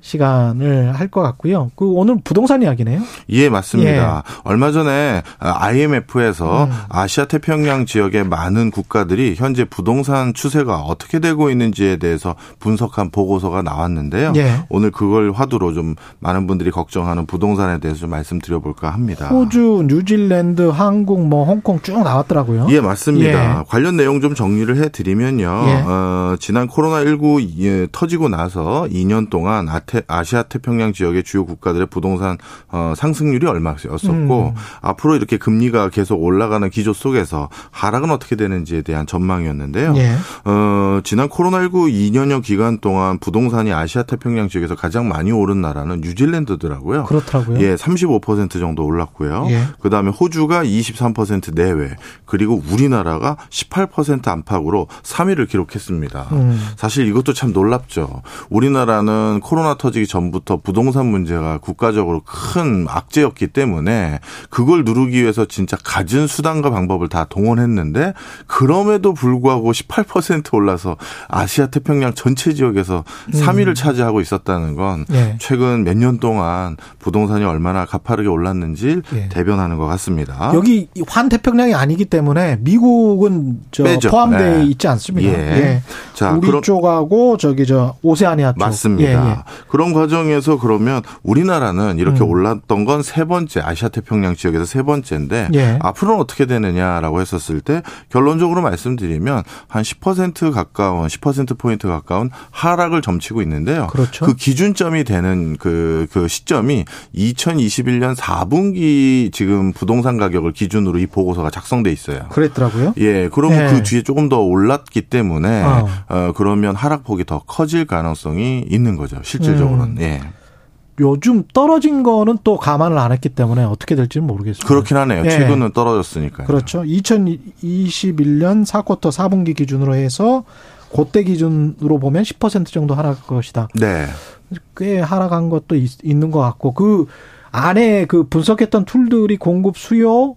시간을 할 것 같고요. 그 오늘 부동산 이야기네요. 예, 맞습니다. 얼마 전에 IMF에서 음. 아시아 태평양 지역의 많은 국가들이 현재 부동산 추세가 어떻게 되고 있는지에 대해서 분석한 보고서가 나왔는데요. 예. 오늘 그걸 화두로 좀 많은 분들이 걱정하는 부동산에 대해서 좀 말씀드려볼까 합니다. 호주, 뉴질랜드, 한국, 뭐 홍콩 쭉 나왔더라고요. 예, 맞습니다. 예. 관련 내용 좀 정리를 해드리면요. 예. 어, 지난 코로나19 예, 터지고 나서 2년 동안 아태, 아시아 태평양 지역의 주요 국가들의 부동산 어, 상승률이 얼마였었고 음. 앞으로 이렇게 금리가 계속 올라가는 기조 속에서 하락은 어떻게 되는지에 대한 전망이었는데요. 예. 어, 지난 코로나19 2년여 기간 동안 부동산이 아시아 태평양 지역에서 가장 많이 오른 나라는 뉴질랜드더라고요. 그렇더라고요. 예, 35% 정도 올랐고요. 예. 그다음에 호주가 23% 내외, 그리고 우리나라가 18% 안팎으로 3위를 기록했습니다. 음. 사실 이것도 참 놀랍죠. 우리나라는 코로나 터지기 전부터 부동산 문제가 국가적으로 큰 악재였기 때문에 그걸 누르기 위해서 진짜 갖은 수단과 방법을 다 동원했는데 그럼에도 불구하고 18% 올라서 아시아 태평양 전체 지역에서 3위를 차지하고 있었다는 건 음. 예. 최근 몇 년 동안 부동산이 얼마나 가파르게 올랐는지 예. 대변하는 것 같습니다. 여기 환태평양이 아니기 때문에 미국은. 포함되어 네. 있지 않습니다. 예. 예. 자, 우리 그럼- 쪽하고 저기 저 오세아니아 쪽. 맞습니다. 예, 예. 그런 과정에서 그러면 우리나라는 이렇게 음. 올랐던 건 세 번째 아시아 태평양 지역에서 세 번째인데 예. 앞으로는 어떻게 되느냐라고 했었을 때 결론적으로 말씀드리면 한 10% 가까운 10% 포인트 가까운 하락을 점치고 있는데요. 그렇죠. 그 기준점이 되는 그, 그 시점이 2021년 4분기 지금 부동산 가격을 기준으로 이 보고서가 작성돼 있어요. 그랬더라고요. 예, 그러면 예. 그 뒤에 조금 더 올랐기 때문에 어. 어. 그러면 하락폭이 더 커질 가능성이 있는 거죠. 실질 적으로는. 음. 예. 요즘 떨어진 거는 또 감안을 안 했기 때문에 어떻게 될지는 모르겠습니다. 그렇긴 하네요. 예. 최근은 떨어졌으니까요. 그렇죠. 2021년 4쿼터 4분기 기준으로 해서 그때 기준으로 보면 10% 정도 하락할 것이다. 네. 꽤 하락한 것도 있, 있는 것 같고 그 안에 그 분석했던 툴들이 공급 수요,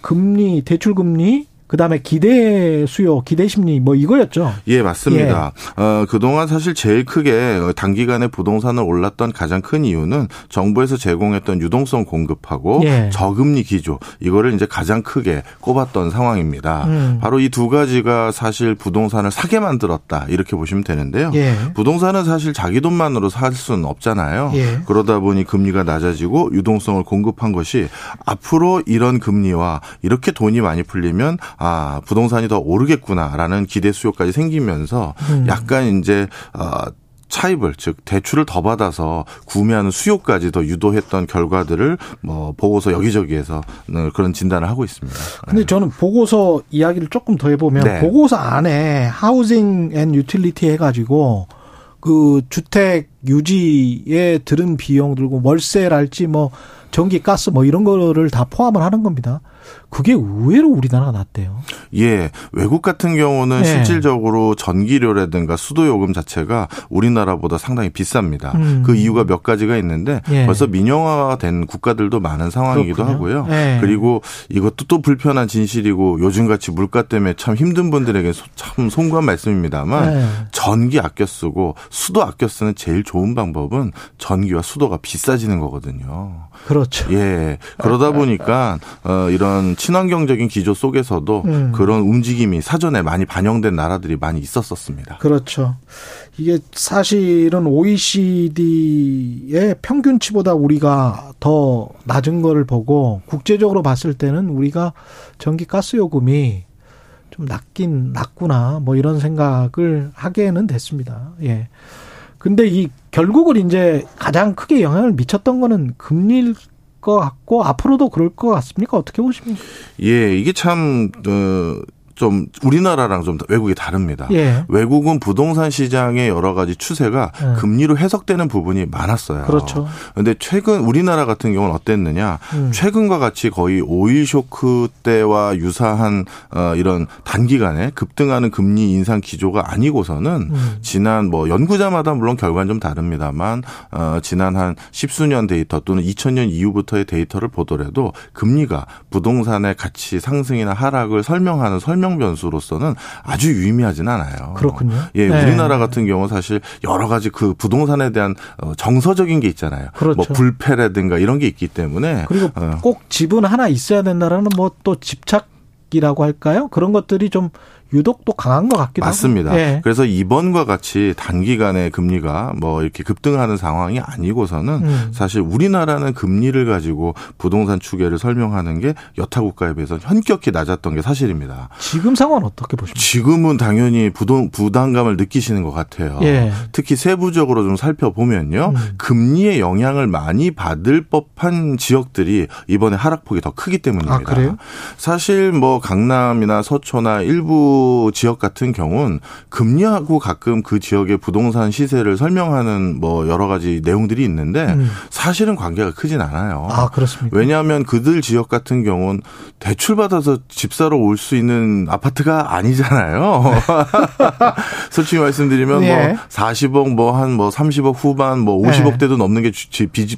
금리, 대출 금리, 그 다음에 기대 수요, 기대 심리 뭐 이거였죠. 예, 맞습니다. 어, 그동안 사실 제일 크게 단기간에 부동산을 올랐던 가장 큰 이유는 정부에서 제공했던 유동성 공급하고 예. 저금리 기조 이거를 이제 가장 크게 꼽았던 상황입니다. 음. 바로 이 두 가지가 사실 부동산을 사게 만들었다 이렇게 보시면 되는데요. 예. 부동산은 사실 자기 돈만으로 살 수는 없잖아요. 예. 그러다 보니 금리가 낮아지고 유동성을 공급한 것이 앞으로 이런 금리와 이렇게 돈이 많이 풀리면 아 부동산이 더 오르겠구나라는 기대 수요까지 생기면서 음. 약간 이제 어 차입을 즉 대출을 더 받아서 구매하는 수요까지 더 유도했던 결과들을 뭐 보고서 여기저기에서 그런 진단을 하고 있습니다. 근데 저는 보고서 이야기를 조금 더 해보면 네. 보고서 안에 housing and utility 해가지고 그 주택 유지에 드는 비용 들고 월세랄지 뭐 전기 가스 뭐 이런 거를 다 포함을 하는 겁니다. 그게 의외로 우리나라가 낫대요. 예. 외국 같은 경우는 예. 실질적으로 전기료라든가 수도 요금 자체가 우리나라보다 상당히 비쌉니다. 음. 그 이유가 몇 가지가 있는데 예. 벌써 민영화된 국가들도 많은 상황이기도 그렇군요. 하고요. 예. 그리고 이것도 또 불편한 진실이고 요즘같이 물가 때문에 참 힘든 분들에게 소- 참 송구한 말씀입니다만 예. 전기 아껴 쓰고 수도 아껴 쓰는 제일 좋은 방법은 전기와 수도가 비싸지는 거거든요. 그렇죠. 예. 그러다 보니까 어 이런 친환경적인 기조 속에서도 음. 그런 움직임이 사전에 많이 반영된 나라들이 많이 있었었습니다. 그렇죠. 이게 사실은 OECD의 평균치보다 우리가 더 낮은 거를 보고 국제적으로 봤을 때는 우리가 전기 가스 요금이 좀 낮긴 낮구나 뭐 이런 생각을 하게는 됐습니다. 예. 근데 이 결국은 이제 가장 크게 영향을 미쳤던 거는 금리일 것 같고 앞으로도 그럴 것 같습니까? 어떻게 보십니까? 예, 이게 참, 어, 좀 우리나라랑 좀 외국이 다릅니다. 예. 외국은 부동산 시장의 여러 가지 추세가 예. 금리로 해석되는 부분이 많았어요. 그렇죠. 근데 최근 우리나라 같은 경우는 어땠느냐? 음. 최근과 같이 거의 오일 쇼크 때와 유사한 어 이런 단기간에 급등하는 금리 인상 기조가 아니고서는 음. 지난 뭐 연구자마다 물론 결과는 좀 다릅니다만 어 지난 한 십수년 데이터 또는 2000년 이후부터의 데이터를 보더라도 금리가 부동산의 가치 상승이나 하락을 설명하는 설명 변수로서는 아주 유의미하진 않아요. 그렇군요. 예, 네. 우리나라 같은 경우 사실 여러 가지 그 부동산에 대한 어, 정서적인 게 있잖아요. 그렇죠. 뭐 불패라든가 이런 게 있기 때문에 그리고 어, 꼭 집은 하나 있어야 된다라는 뭐 또 집착이라고 할까요? 그런 것들이 좀 유독 또 강한 것 같기도 맞습니다. 하고. 예. 그래서 이번과 같이 단기간에 금리가 뭐 이렇게 급등하는 상황이 아니고서는 음. 사실 우리나라는 금리를 가지고 부동산 추계를 설명하는 게 여타 국가에 비해서 현격히 낮았던 게 사실입니다. 지금 상황은 어떻게 보십니까? 지금은 당연히 부동, 부담감을 느끼시는 것 같아요. 예. 특히 세부적으로 좀 살펴보면요. 음. 금리의 영향을 많이 받을 법한 지역들이 이번에 하락폭이 더 크기 때문입니다. 아, 그래요? 사실 뭐 강남이나 서초나 일부 지역 같은 경우는 금리하고 가끔 그 지역의 부동산 시세를 설명하는 뭐 여러 가지 내용들이 있는데 음. 사실은 관계가 크진 않아요. 아, 그렇습니까? 왜냐하면 그들 지역 같은 경우는 대출 받아서 집 사러 올 수 있는 아파트가 아니잖아요. [LAUGHS] 솔직히 말씀드리면 예. 뭐 40억 뭐한뭐 30억 후반 뭐 50억대도 넘는 게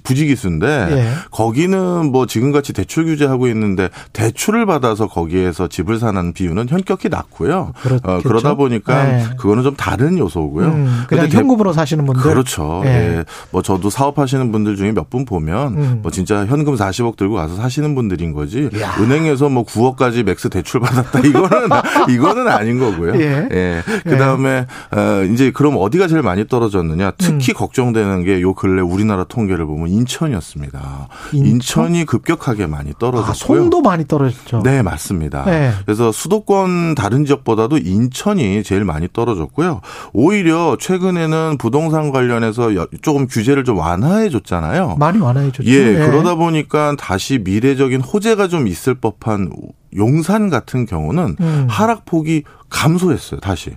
부지기수인데 예. 거기는 뭐 지금같이 대출 규제하고 있는데 대출을 받아서 거기에서 집을 사는 비율은 현격히 낮고요. 그렇겠죠. 어, 그러다 보니까 네. 그거는 좀 다른 요소고요. 음, 그냥 현금으로 사시는 분들. 그렇죠. 예. 예. 뭐 저도 사업하시는 분들 중에 몇 분 보면 음. 뭐 진짜 현금 40억 들고 가서 사시는 분들인 거지. 야. 은행에서 뭐 9억까지 max 대출 받았다. 이거는 [LAUGHS] 이거는 아닌 거고요. 예. 그다음에 어 이제 그럼 어디가 제일 많이 떨어졌느냐? 특히 음. 걱정되는 게 요 근래 우리나라 통계를 보면 인천이었습니다. 인천? 이 급격하게 많이 떨어졌고요. 아, 송도 많이 떨어졌죠. 네, 맞습니다. 네. 그래서 수도권 다른 지역 보다도 인천이 제일 많이 떨어졌고요. 오히려 최근에는 부동산 관련해서 여- 조금 규제를 좀 완화해 줬잖아요. 많이 완화해 줬죠. 예, 그러다 보니까 다시 미래적인 호재가 좀 있을 법한 용산 같은 경우는 음. 하락폭이 감소했어요, 다시.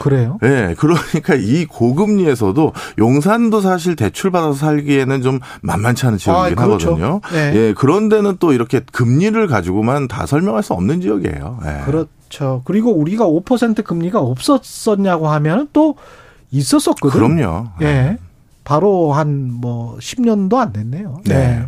그래요? 예, 그러니까 이 고금리에서도 용산도 사실 대출 받아서 살기에는 좀 만만치 않은 지역이긴 아, 그렇죠. 하거든요. 예. 예, 그런 데는 또 이렇게 금리를 가지고만 다 설명할 수 없는 지역이에요. 예. 그렇죠. 그리고 우리가 5% 금리가 없었었냐고 하면 또 있었었거든. 그럼요. 예. 바로 한 뭐 10년도 안 됐네요. 네. 네.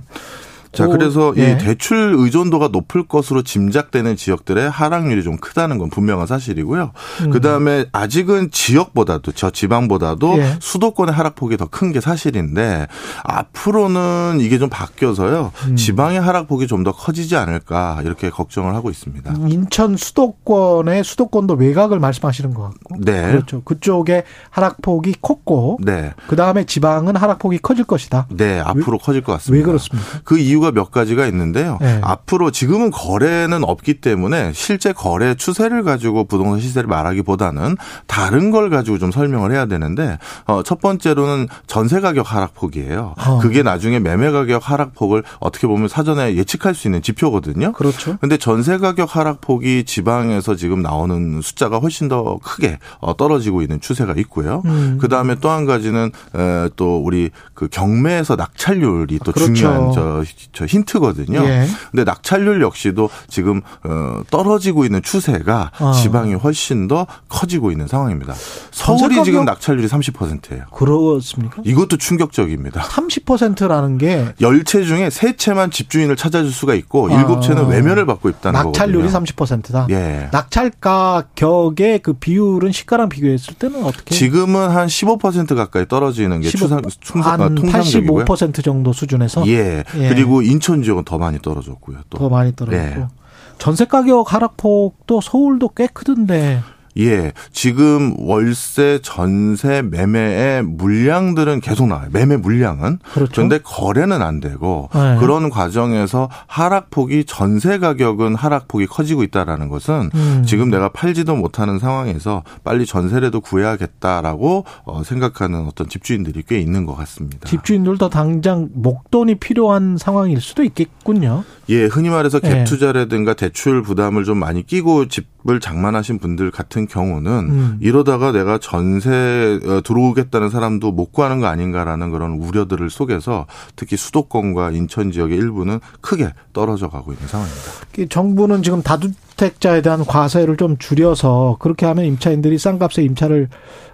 자, 고- 그래서 예. 이 대출 의존도가 높을 것으로 짐작되는 지역들의 하락률이 좀 크다는 건 분명한 사실이고요. 음. 그 다음에 아직은 지역보다도 저 지방보다도 예. 수도권의 하락폭이 더 큰 게 사실인데 앞으로는 이게 좀 바뀌어서요. 음. 지방의 하락폭이 좀 더 커지지 않을까 이렇게 걱정을 하고 있습니다. 인천 수도권의 수도권도 외곽을 말씀하시는 것 같고. 네. 그렇죠. 그쪽에 하락폭이 컸고 네. 그 다음에 지방은 하락폭이 커질 것이다. 네, 앞으로 커질 것왜 같습니다. 그렇습니까? 그 이유 가 몇 가지가 있는데요. 네. 앞으로 지금은 거래는 없기 때문에 실제 거래 추세를 가지고 부동산 시세를 말하기보다는 다른 걸 가지고 좀 설명을 해야 되는데 어, 첫 번째로는 전세 가격 하락폭이에요. 어. 그게 나중에 매매 가격 하락폭을 어떻게 보면 사전에 예측할 수 있는 지표거든요. 그렇죠. 근데 전세 가격 하락폭이 지방에서 지금 나오는 숫자가 훨씬 더 크게 어, 떨어지고 있는 추세가 있고요. 음. 그 다음에 또 한 가지는 에, 또 우리 그 경매에서 낙찰률이 또 그렇죠. 중요한 저저 힌트거든요. 예. 근데 낙찰률 역시도 지금 어 떨어지고 있는 추세가 어. 지방이 훨씬 더 커지고 있는 상황입니다. 서울이 지금 낙찰률이 30%예요. 그렇습니까? 이것도 충격적입니다. 30%라는 게열채 중에 세 채만 집주인을 찾아줄 수가 있고 아. 일곱 채는 외면을 받고 있다는 낙찰률이 거거든요. 30%다. 예. 낙찰 가격의 그 비율은 시가랑 비교했을 때는 어떻게? 지금은 한 15% 가까이 떨어지는 게 15, 추상, 아, 한 통상적이고요. 85% 정도 수준에서 예. 예. 그리고 인천 지역은 더 많이 떨어졌고요. 또. 더 많이 떨어졌고 예. 전세 가격 하락폭도 서울도 꽤 크던데 예. 지금 월세, 전세, 매매의 물량들은 계속 나와요. 매매 물량은. 그렇죠. 그런데 거래는 안 되고 네. 그런 과정에서 하락폭이 전세 가격은 하락폭이 커지고 있다라는 것은 음. 지금 내가 팔지도 못하는 상황에서 빨리 전세라도 구해야겠다라고 어, 생각하는 어떤 집주인들이 꽤 있는 것 같습니다. 집주인들도 당장 목돈이 필요한 상황일 수도 있겠군요. 예, 흔히 말해서 예. 갭 투자라든가 대출 부담을 좀 많이 끼고 집을 장만하신 분들 같은 경우는 음. 이러다가 내가 전세 어, 들어오겠다는 사람도 못 구하는 거 아닌가라는 그런 우려들을 속에서 특히 수도권과 인천 지역의 일부는 크게 떨어져 가고 있는 상황입니다. 그 정부는 지금 다주택자에 대한 과세를 좀 줄여서 그렇게 하면 임차인들이 싼 값에 임차를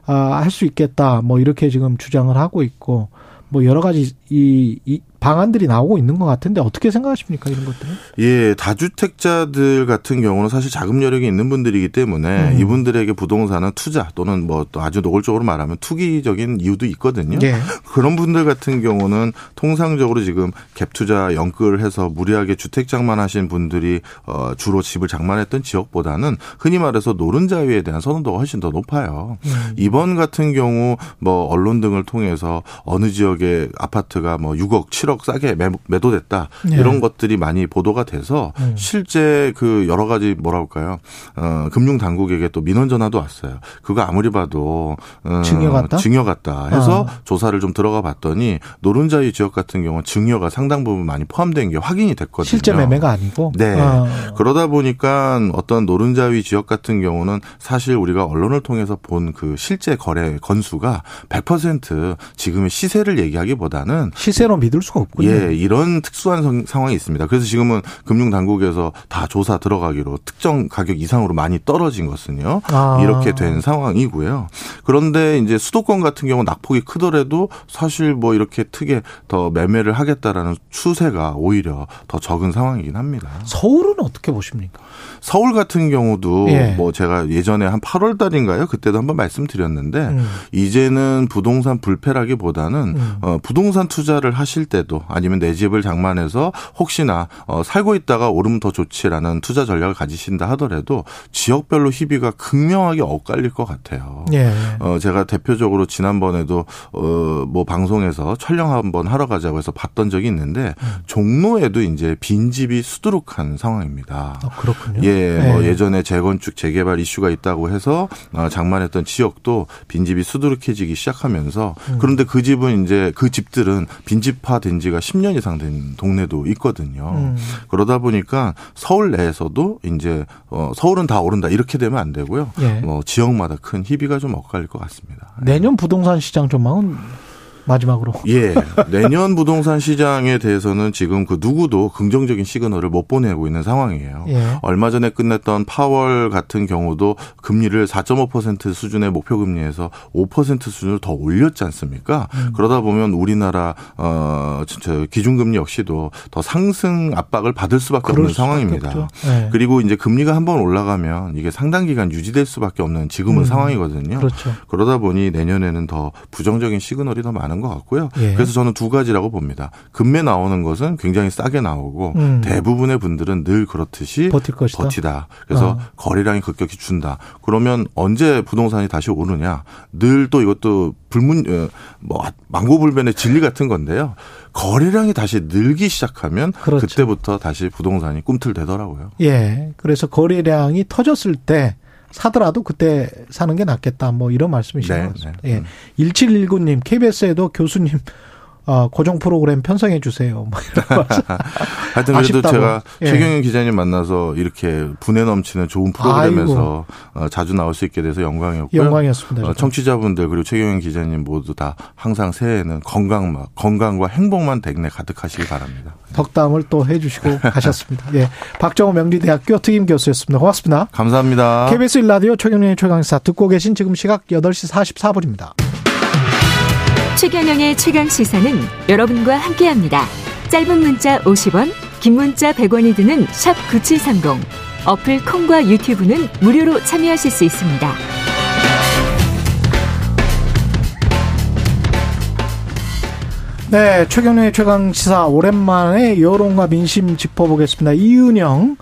아, 할수 있겠다. 뭐 이렇게 지금 주장을 하고 있고 뭐 여러 가지 이, 이 방안들이 나오고 있는 것 같은데 어떻게 생각하십니까 이런 것들은? 예, 다주택자들 같은 경우는 사실 자금 여력이 있는 분들이기 때문에 음. 이분들에게 부동산은 투자 또는 뭐또 아주 노골적으로 말하면 투기적인 이유도 있거든요. 예. 그런 분들 같은 경우는 통상적으로 지금 갭 투자 연끌을 해서 무리하게 주택 장만하신 분들이 어 주로 집을 장만했던 지역보다는 흔히 말해서 노른자 위에 대한 선호도가 훨씬 더 높아요. 음. 이번 같은 경우 뭐 언론 등을 통해서 어느 지역의 아파트가 뭐 6억, 7억 싸게 매, 매도됐다 네. 이런 것들이 많이 보도가 돼서 음. 실제 그 여러 가지 뭐라 할까요? 어, 금융 당국에게 또 민원 전화도 왔어요. 그거 아무리 봐도 어, 증여 같다? 증여 같다 해서 어. 조사를 좀 들어가 봤더니 노른자위 지역 같은 경우는 증여가 상당 부분 많이 포함된 게 확인이 됐거든요. 실제 매매가 아니고. 네. 아. 그러다 보니까 어떤 노른자위 지역 같은 경우는 사실 우리가 언론을 통해서 본 그 실제 거래 건수가 100% 지금의 시세를 얘기하기보다는 시세로 믿을 수가 없군요. 예, 이런 특수한 성- 상황이 있습니다. 그래서 지금은 금융 당국에서 다 조사 들어가기로 특정 가격 이상으로 많이 떨어진 것은요. 아. 이렇게 된 상황이고요. 그런데 이제 수도권 같은 경우 낙폭이 크더라도 사실 뭐 이렇게 크게 더 매매를 하겠다라는 추세가 오히려 더 적은 상황이긴 합니다. 서울은 어떻게 보십니까? 서울 같은 경우도 예. 뭐 제가 예전에 한 8월 달인가요? 그때도 한번 말씀드렸는데 음. 이제는 부동산 불패라기보다는 음. 어, 부동산 투자를 하실 때도 아니면 내 집을 장만해서 혹시나 어, 살고 있다가 오르면 더 좋지라는 투자 전략을 가지신다 하더라도 지역별로 희비가 극명하게 엇갈릴 것 같아요. 예. 어, 제가 대표적으로 지난번에도, 어, 뭐 방송에서 촬영 한번 하러 가자고 해서 봤던 적이 있는데, 음. 종로에도 이제 빈집이 수두룩한 상황입니다. 아, 그렇군요. 예, 뭐 예. 예전에 재건축, 재개발 이슈가 있다고 해서 어, 장만했던 지역도 빈집이 수두룩해지기 시작하면서 음. 그런데 그 집은 이제 그 집들은 빈집화 된 지가 10년 이상 된 동네도 있거든요. 음. 그러다 보니까 서울 내에서도 이제 어, 서울은 다 오른다 이렇게 되면 안 되고요. 예. 뭐 지역마다 큰 희비가 좀 엇갈릴 것 같습니다. 내년 부동산 시장 전망은 마지막으로. [LAUGHS] 예. 내년 부동산 시장에 대해서는 지금 그 누구도 긍정적인 시그널을 못 보내고 있는 상황이에요. 예. 얼마 전에 끝냈던 파월 같은 경우도 금리를 4.5% 수준의 목표 금리에서 5% 수준으로 더 올렸지 않습니까? 음. 그러다 보면 우리나라 어 진짜 기준금리 역시도 더 상승 압박을 받을 수밖에 없는 상황입니다. 예. 그리고 이제 금리가 한번 올라가면 이게 상당 기간 유지될 수밖에 없는 지금은 음. 상황이거든요. 그렇죠. 그러다 보니 내년에는 더 부정적인 시그널이 더 많은 것 같고요. 예. 그래서 저는 두 가지라고 봅니다. 금매 나오는 것은 굉장히 싸게 나오고 음. 대부분의 분들은 늘 그렇듯이 버틸 것이다. 버티다. 그래서 어. 거래량이 급격히 준다. 그러면 언제 부동산이 다시 오르냐? 늘 또 이것도 불문 어, 뭐 망고불변의 진리 같은 건데요. 거래량이 다시 늘기 시작하면 그렇죠. 그때부터 다시 부동산이 꿈틀대더라고요. 예. 그래서 거래량이 터졌을 때 사더라도 그때 사는 게 낫겠다. 뭐 이런 말씀이신 네, 것 같습니다. 네. 예. 1719님, KBS에도 교수님 어, 고정 프로그램 편성해 주세요. 뭐 이런 [LAUGHS] 하여튼 그래도 아쉽다고. 제가 예. 최경영 기자님 만나서 이렇게 분에 넘치는 좋은 프로그램에서 어, 자주 나올 수 있게 돼서 영광이었고요. 영광이었습니다. 어, 청취자분들 그리고 최경영 기자님 모두 다 항상 새해에는 건강 건강과 행복만 댁내 가득하시기 바랍니다. 덕담을 또 해주시고 [LAUGHS] 가셨습니다. 예, 박정호 명리대학교 특임 교수였습니다. 고맙습니다. 감사합니다. KBS 일라디오 최경영의 최강사 듣고 계신 지금 시각 8시 44분입니다. 최경영의 최강 시사는 여러분과 함께합니다. 짧은 문자 50원, 긴 문자 100원이 드는 샵 9730. 어플 콩과 유튜브는 무료로 참여하실 수 있습니다. 네, 최경영의 최강 시사 오랜만에 여론과 민심 짚어보겠습니다. 이은영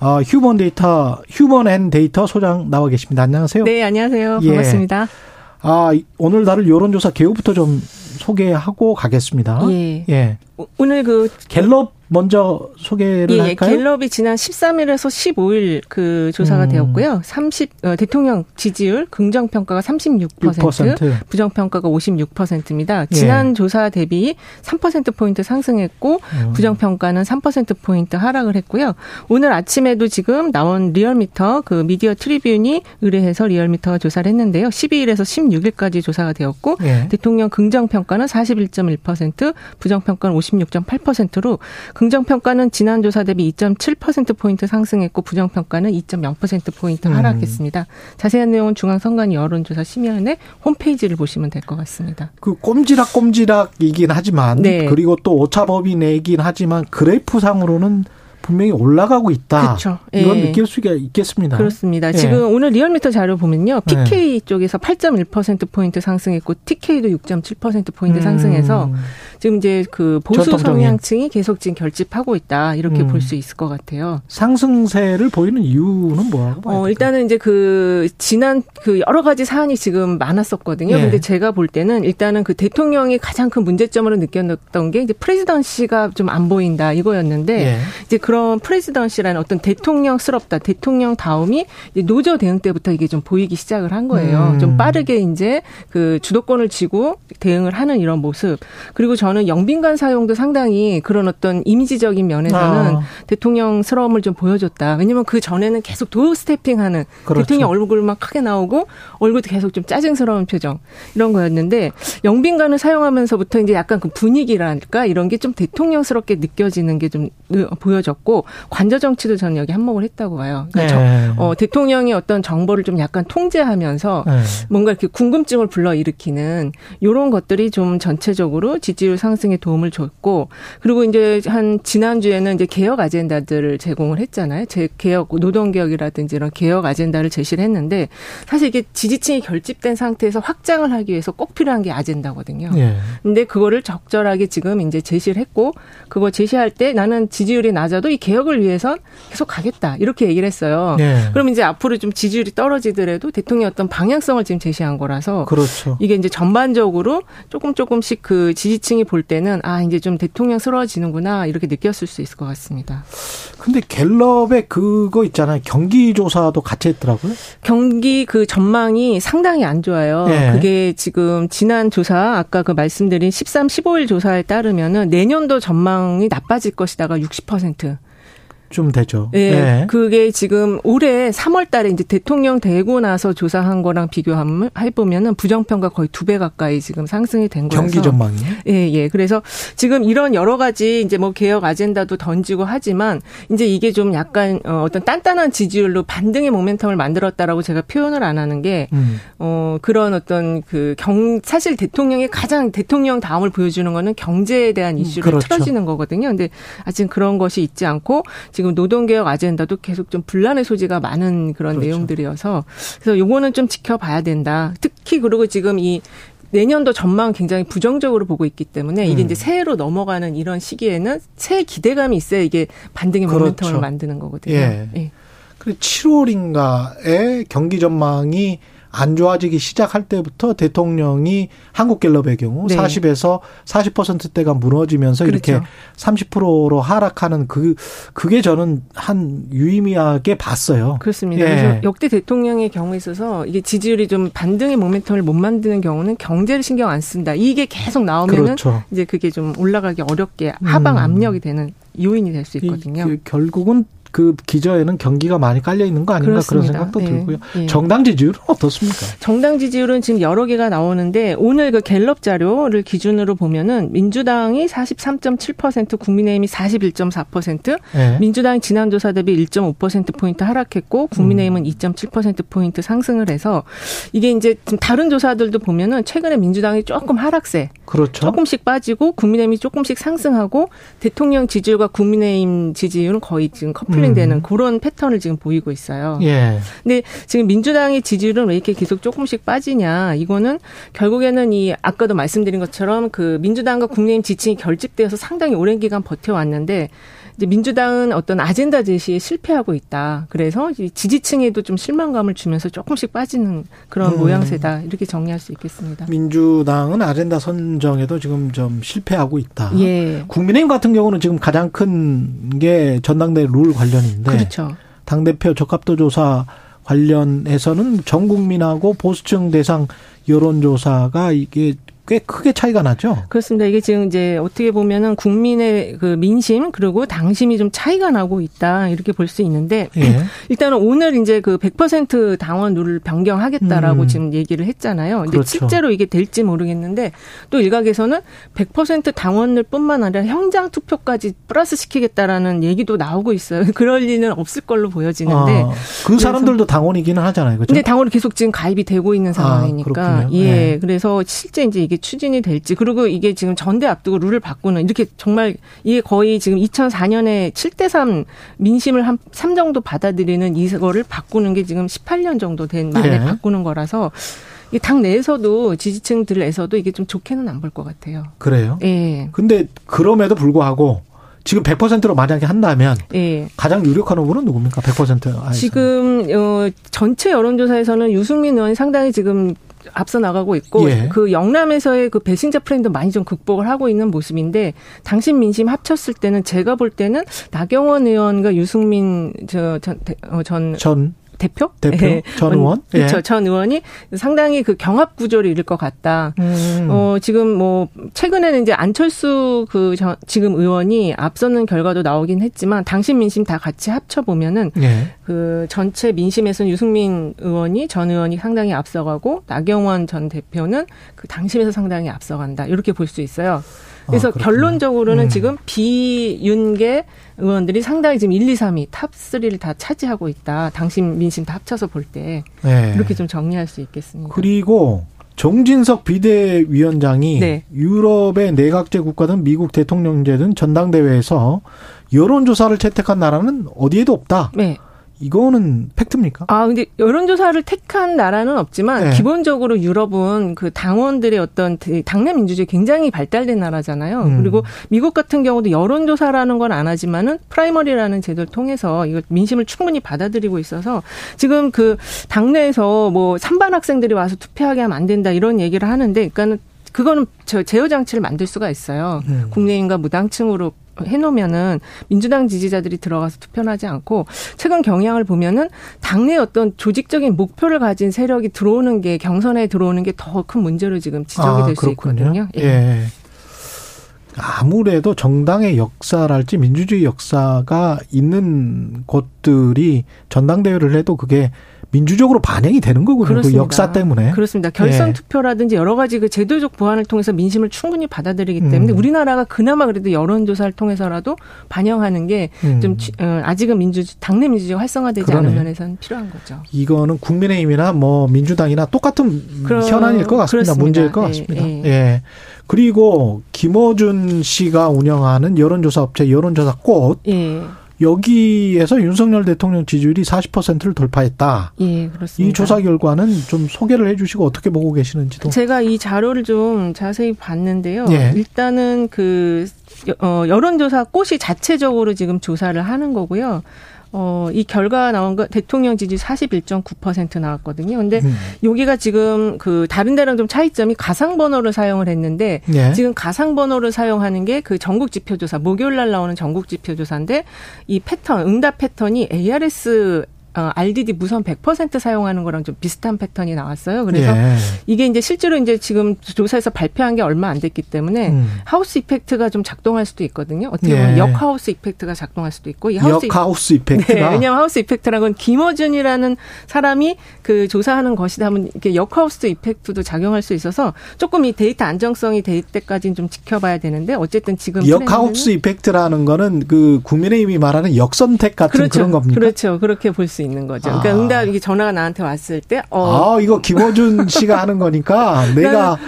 어, 휴먼 데이터 휴먼 앤 데이터 소장 나와 계십니다. 안녕하세요. 네, 안녕하세요. 반갑습니다. 예. 아, 오늘 다룰 여론조사 개요부터 좀 소개하고 가겠습니다. 예. 예. 오늘 그 갤럽 먼저 소개를 예, 할까요? 갤럽이 지난 13일에서 15일 그 조사가 음. 되었고요. 30 어, 대통령 지지율 긍정 평가가 36%, 6%. 부정 평가가 56%입니다. 지난 예. 조사 대비 3% 포인트 상승했고 음. 부정 평가는 3% 포인트 하락을 했고요. 오늘 아침에도 지금 나온 리얼미터 그 미디어 트리뷴이 의뢰해서 리얼미터가 조사를 했는데요. 12일에서 16일까지 조사가 되었고 예. 대통령 긍정 평가는 41.1%, 부정 평가는 56.8%로 긍정평가는 지난 조사 대비 2.7%포인트 상승했고 부정평가는 2.0%포인트 음. 하락했습니다. 자세한 내용은 중앙선관위 여론조사 심의위원회 홈페이지를 보시면 될 것 같습니다. 그 꼼지락꼼지락이긴 하지만 네. 그리고 또 오차범위내긴 하지만 그래프상으로는 분명히 올라가고 있다. 그렇죠. 이건 예. 느낄 수가 있겠습니다. 그렇습니다. 예. 지금 오늘 리얼미터 자료 보면요. PK 예. 쪽에서 8.1%포인트 상승했고 TK도 6.7% 포인트 음. 상승해서 지금 이제 그 보수 성향층이 계속 지금 결집하고 있다. 이렇게 음. 볼수 있을 것 같아요. 상승세를 보이는 이유는 뭐라고 봐요? 어, 일단은 이제 그 지난 그 여러 가지 사안이 지금 많았었거든요. 예. 근데 제가 볼 때는 일단은 그 대통령이 가장 큰 문제점으로 느꼈던 게 이제 프레지던시가 좀 안 보인다 이거였는데 예. 이제 그 그런 프레지던시라는 어떤 대통령스럽다, 대통령 다움이 노조 대응 때부터 이게 좀 보이기 시작을 한 거예요. 음. 좀 빠르게 이제 그 주도권을 쥐고 대응을 하는 이런 모습. 그리고 저는 영빈관 사용도 상당히 그런 어떤 이미지적인 면에서는 아. 대통령스러움을 좀 보여줬다. 왜냐면 그 전에는 계속 도어 스태핑하는 그렇죠. 대통령 얼굴만 크게 나오고 얼굴도 계속 좀 짜증스러운 표정 이런 거였는데 영빈관을 사용하면서부터 이제 약간 그 분위기랄까 이런 게 좀 대통령스럽게 느껴지는 게 좀 보여졌고. 관저 정치도 저는 여기 한몫을 했다고 봐요. 그러니까 네. 저, 어, 대통령이 어떤 정보를 좀 약간 통제하면서 네. 뭔가 이렇게 궁금증을 불러 일으키는 이런 것들이 좀 전체적으로 지지율 상승에 도움을 줬고 그리고 이제 한 지난주에는 이제 개혁 아젠다들을 제공을 했잖아요. 제 개혁 노동 개혁이라든지 이런 개혁 아젠다를 제시를 했는데 사실 이게 지지층이 결집된 상태에서 확장을 하기 위해서 꼭 필요한 게 아젠다거든요. 네. 근데 그거를 적절하게 지금 이제 제시를 했고 그거 제시할 때 나는 지지율이 낮아도 이 개혁을 위해선 계속 가겠다 이렇게 얘기를 했어요. 네. 그럼 이제 앞으로 좀 지지율이 떨어지더라도 대통령 어떤 방향성을 지금 제시한 거라서 그렇죠. 이게 이제 전반적으로 조금 조금씩 그 지지층이 볼 때는 아 이제 좀 대통령스러워지는구나 이렇게 느꼈을 수 있을 것 같습니다. 근데 갤럽의 그거 있잖아요. 경기 조사도 같이 했더라고요. 경기 그 전망이 상당히 안 좋아요. 네. 그게 지금 지난 조사 아까 그 말씀드린 13, 15일 조사에 따르면은 내년도 전망이 나빠질 것이다가 60%. 좀 되죠. 네, 네. 그게 지금 올해 3월 달에 이제 대통령 되고 나서 조사한 거랑 비교하면 해보면은 부정평가 거의 두 배 가까이 지금 상승이 된 거라서. 경기 전망이 예, 예. 그래서 지금 이런 여러 가지 이제 뭐 개혁 아젠다도 던지고 하지만 이제 이게 좀 약간 어, 어떤 단단한 지지율로 반등의 모멘텀을 만들었다라고 제가 표현을 안 하는 게, 음. 어, 그런 어떤 그 경, 사실 대통령의 가장 대통령 다음을 보여주는 거는 경제에 대한 음, 이슈를 그렇죠. 틀어지는 거거든요. 근데 아직 그런 것이 있지 않고 지금 지금 노동개혁 아젠다도 계속 좀 분란의 소지가 많은 그런 그렇죠. 내용들이어서 그래서 요거는 좀 지켜봐야 된다. 특히 그리고 지금 이 내년도 전망 굉장히 부정적으로 보고 있기 때문에 이게 음. 이제 새해로 넘어가는 이런 시기에는 새해 기대감이 있어야 이게 반등의 그렇죠. 모멘텀을 만드는 거거든요. 예. 예. 그리고 7월인가에 경기 전망이 안 좋아지기 시작할 때부터 대통령이 한국갤럽의 경우 네. 40에서 40%대가 무너지면서 그렇죠. 이렇게 30%로 하락하는 그 그게 저는 한 유의미하게 봤어요. 그렇습니다. 예. 그래서 역대 대통령의 경우에 있어서 이게 지지율이 좀 반등의 모멘텀을 못 만드는 경우는 경제를 신경 안 쓴다. 이게 계속 나오면은 그렇죠. 이제 그게 좀 올라가기 어렵게 하방 음. 압력이 되는 요인이 될 수 있거든요. 그 결국은 그 기저에는 경기가 많이 깔려 있는 거 아닌가 그렇습니다. 그런 생각도 네. 들고요. 네. 정당 지지율은 어떻습니까? 정당 지지율은 지금 여러 개가 나오는데 오늘 그 갤럽 자료를 기준으로 보면은 민주당이 43.7%, 국민의힘이 41.4%, 네. 민주당이 지난 조사 대비 1.5% 포인트 하락했고 국민의힘은 음. 2.7% 포인트 상승을 해서 이게 이제 다른 조사들도 보면은 최근에 민주당이 조금 하락세, 그렇죠. 조금씩 빠지고 국민의힘이 조금씩 상승하고 대통령 지지율과 국민의힘 지지율은 거의 지금 커플 힐링되는 음. 그런 패턴을 지금 보이고 있어요. 예. 근데 지금 민주당의 지지율은 왜 이렇게 계속 조금씩 빠지냐? 이거는 결국에는 이 아까도 말씀드린 것처럼 그 민주당과 국민의힘 지층이 결집되어서 상당히 오랜 기간 버텨왔는데 이제 민주당은 어떤 아젠다 제시에 실패하고 있다. 그래서 지지층에도 좀 실망감을 주면서 조금씩 빠지는 그런 음. 모양새다. 이렇게 정리할 수 있겠습니다. 민주당은 아젠다 선정에도 지금 좀 실패하고 있다. 예. 국민의힘 같은 경우는 지금 가장 큰 게 전당대 룰 관련인데. 그렇죠. 당 대표 적합도 조사 관련해서는 전 국민하고 보수층 대상 여론조사가 이게 꽤 크게 차이가 나죠. 그렇습니다. 이게 지금 이제 어떻게 보면은 국민의 그 민심 그리고 당심이 좀 차이가 나고 있다 이렇게 볼 수 있는데 예. [CLEARS THROAT] 일단은 오늘 이제 그 100% 당원 룰을 변경하겠다라고 음. 지금 얘기를 했잖아요. 근데 그렇죠. 실제로 이게 될지 모르겠는데 또 일각에서는 100% 당원을뿐만 아니라 현장 투표까지 플러스 시키겠다라는 얘기도 나오고 있어요. [LAUGHS] 그럴 리는 없을 걸로 보여지는데 아, 그 사람들도 당원이기는 하잖아요. 그렇죠? 근데 당원이 계속 지금 가입이 되고 있는 아, 상황이니까 아, 예. 예. 그래서 실제 이제 이게 추진이 될지 그리고 이게 지금 전대 앞두고 룰을 바꾸는 이렇게 정말 이게 거의 지금 2004년에 7대 3 민심을 한 3 정도 받아들이는 이거를 바꾸는 게 지금 18년 정도 된 만에 네. 바꾸는 거라서 당 내에서도 지지층들에서도 이게 좀 좋게는 안 볼 것 같아요. 그래요? 예. 근데 그럼에도 불구하고 지금 100%로 만약에 한다면 예. 가장 유력한 후보는 누굽니까? 100%. 지금 어 전체 여론조사에서는 유승민 의원이 상당히 지금 앞서 나가고 있고 예. 그 영남에서의 그 배신자 프레임도 많이 좀 극복을 하고 있는 모습인데 당심 민심 합쳤을 때는 제가 볼 때는 나경원 의원과 유승민 저전 어, 전, 전 대표? 대표 네. 전 의원? 그렇죠. 예. 전 의원이 상당히 그 경합 구조를 이룰 것 같다. 음. 어, 지금 뭐 최근에는 이제 안철수 그 저, 지금 의원이 앞서는 결과도 나오긴 했지만 당신 민심 다 같이 합쳐 보면은 예. 그 전체 민심에서는 유승민 의원이 전 의원이 상당히 앞서가고 나경원 전 대표는 그 당심에서 상당히 앞서간다. 이렇게 볼 수 있어요. 그래서 아, 결론적으로는 음. 지금 비윤계 의원들이 상당히 지금 1, 2, 3위 top 3를 다 차지하고 있다. 당심 민심 다 합쳐서 볼때 네. 이렇게 좀 정리할 수 있겠습니다. 그리고 정진석 비대위원장이 네. 유럽의 내각제 국가든 미국 대통령제든 전당대회에서 여론조사를 채택한 나라는 어디에도 없다. 네. 이거는 팩트입니까? 아, 근데 여론조사를 택한 나라는 없지만 네. 기본적으로 유럽은 그 당원들의 어떤 당내 민주주의 굉장히 발달된 나라잖아요. 음. 그리고 미국 같은 경우도 여론조사라는 건 안 하지만은 primary라는 제도를 통해서 이거 민심을 충분히 받아들이고 있어서 지금 그 당내에서 뭐 산반 학생들이 와서 투표하게 하면 안 된다 이런 얘기를 하는데 그러니까는 그거는 저 제어 장치를 만들 수가 있어요. 음. 국내인과 무당층으로 해놓으면은 민주당 지지자들이 들어가서 투표하지 않고 최근 경향을 보면은 당내 어떤 조직적인 목표를 가진 세력이 들어오는 게 경선에 들어오는 게 더 큰 문제로 지금 지적이 아, 될수 있거든요. 예. 예. 아무래도 정당의 역사랄지 민주주의 역사가 있는 곳들이 전당대회를 해도 그게 민주적으로 반영이 되는 거군요. 그 역사 때문에. 그렇습니다. 결선 예. 투표라든지 여러 가지 그 제도적 보완을 통해서 민심을 충분히 받아들이기 때문에 음. 우리나라가 그나마 그래도 여론조사를 통해서라도 반영하는 게좀 음. 어, 아직은 민주 당내 민주주의 활성화되지 그러네. 않은 면에서는 필요한 거죠. 이거는 국민의힘이나 뭐 민주당이나 똑같은 그럼, 현안일 것 같습니다. 그렇습니다. 문제일 것 예, 같습니다. 예. 예. 그리고 김어준 씨가 운영하는 여론조사 업체 여론조사 꽃. 예. 여기에서 윤석열 대통령 지지율이 40%를 돌파했다. 예, 그렇습니다. 이 조사 결과는 좀 소개를 해 주시고 어떻게 보고 계시는지도. 제가 이 자료를 좀 자세히 봤는데요. 예. 일단은 그 어, 여론조사 꽃이 자체적으로 지금 조사를 하는 거고요. 어, 이 결과 나온 거 대통령 지지 41.9% 나왔거든요. 근데 음. 여기가 지금 그 다른 데랑 좀 차이점이 가상 번호를 사용을 했는데 예. 지금 가상 번호를 사용하는 게 그 전국 지표조사 목요일 날 나오는 전국 지표조사인데 이 패턴 응답 패턴이 ARS 어, RDD 무선 100% 사용하는 거랑 좀 비슷한 패턴이 나왔어요. 그래서 예. 이게 이제 실제로 이제 지금 조사에서 발표한 게 얼마 안 됐기 때문에 음. house effect가 좀 작동할 수도 있거든요. 어떻게 보면 예. 역house effect가 작동할 수도 있고 이 house 역house effect가 네, 왜냐하면 house effect라는 건 김어준이라는 사람이 그 조사하는 것이다 하면 이게 역house effect도 작용할 수 있어서 조금 이 데이터 안정성이 될 때까지는 좀 지켜봐야 되는데 어쨌든 지금 역house effect라는 거는 그 국민의힘이 말하는 역선택 같은 그렇죠. 그런 겁니까? 그렇죠. 그렇게 볼 수. 있는 거죠. 그러니까 아. 응답 이게 전화가 나한테 왔을 때 어. 아 이거 김어준 씨가 하는 거니까 [LAUGHS] 내가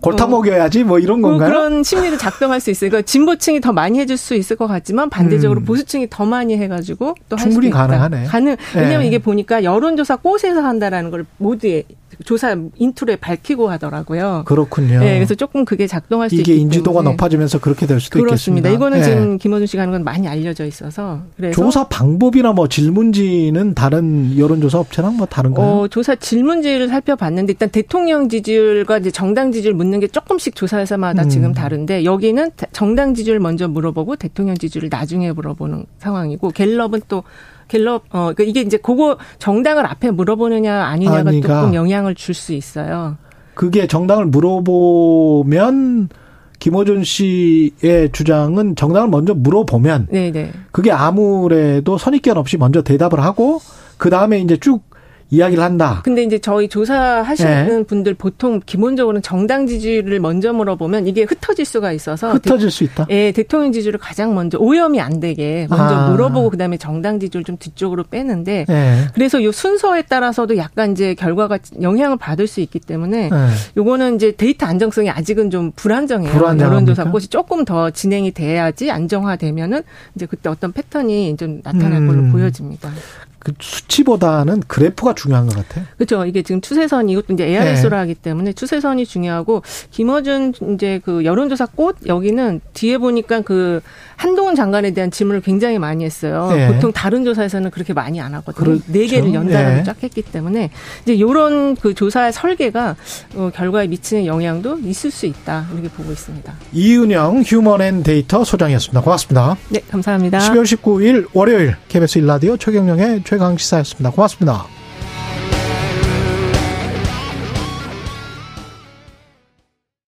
골탕 어. 먹여야지 뭐 이런 뭐 건가요? 그런 심리도 작동할 수 있어요. 그러니까 진보층이 더 많이 해줄 수 있을 것 같지만 반대적으로 음. 보수층이 더 많이 해가지고 또 충분히 가능하네. 가능. 왜냐하면 네. 이게 보니까 여론조사 꽃에서 한다라는 걸 모두에 조사 intro에 밝히고 하더라고요. 그렇군요. 네, 그래서 조금 그게 작동할 수 이게 인지도가 높아지면서 그렇게 될 수도 그렇습니다. 있겠습니다. 이거는 네. 지금 김원준 씨가 하는 건 많이 알려져 있어서 조사 방법이나 뭐 질문지는 다른 여론조사 업체랑 뭐 다른가요? 어, 조사 질문지를 살펴봤는데 일단 대통령 지지율과 이제 정당 지지율 묻는 게 조금씩 조사회사마다 음. 지금 다른데 여기는 정당 지지율 먼저 물어보고 대통령 지지율을 나중에 물어보는 상황이고 갤럽은 또 갤럽 어 그러니까 이게 이제 그거 정당을 앞에 물어보느냐 아니냐가 아니가. 조금 영향을 줄 수 있어요. 그게 정당을 물어보면 김호준 씨의 주장은 정당을 먼저 물어보면 네네. 그게 아무래도 선입견 없이 먼저 대답을 하고 그 다음에 이제 쭉 이야기를 한다. 근데 이제 저희 조사하시는 네. 분들 보통 기본적으로는 정당 지지를 먼저 물어보면 이게 흩어질 수가 있어서 흩어질 대, 수 있다. 예, 대통령 지지를 가장 먼저 오염이 안 되게 먼저 아. 물어보고 그다음에 정당 지지를 좀 뒤쪽으로 빼는데 네. 그래서 요 순서에 따라서도 약간 이제 결과가 영향을 받을 수 있기 때문에 네. 요거는 이제 데이터 안정성이 아직은 좀 불안정해요. 여론조사 꽃이 조금 더 진행이 돼야지 안정화되면은 이제 그때 어떤 패턴이 좀 나타날 음. 걸로 보여집니다. 그 수치보다는 그래프가 중요한 것 같아요. 그렇죠. 이게 지금 추세선 이것도 이제 ARS로 네. 하기 때문에 추세선이 중요하고 김어준 이제 그 여론조사 꽃 여기는 뒤에 보니까 그 한동훈 장관에 대한 질문을 굉장히 많이 했어요. 네. 보통 다른 조사에서는 그렇게 많이 안 하거든요. 그렇죠. 네 개를 연달아서 네. 쫙 했기 때문에 이제 요런 그 조사의 설계가 어, 결과에 미치는 영향도 있을 수 있다 이렇게 보고 있습니다. 이은영 휴먼앤데이터 소장이었습니다. 고맙습니다. 네, 감사합니다. 12월 19일 월요일 KBS 일라디오 최경령의 최강 시사였습니다. 고맙습니다.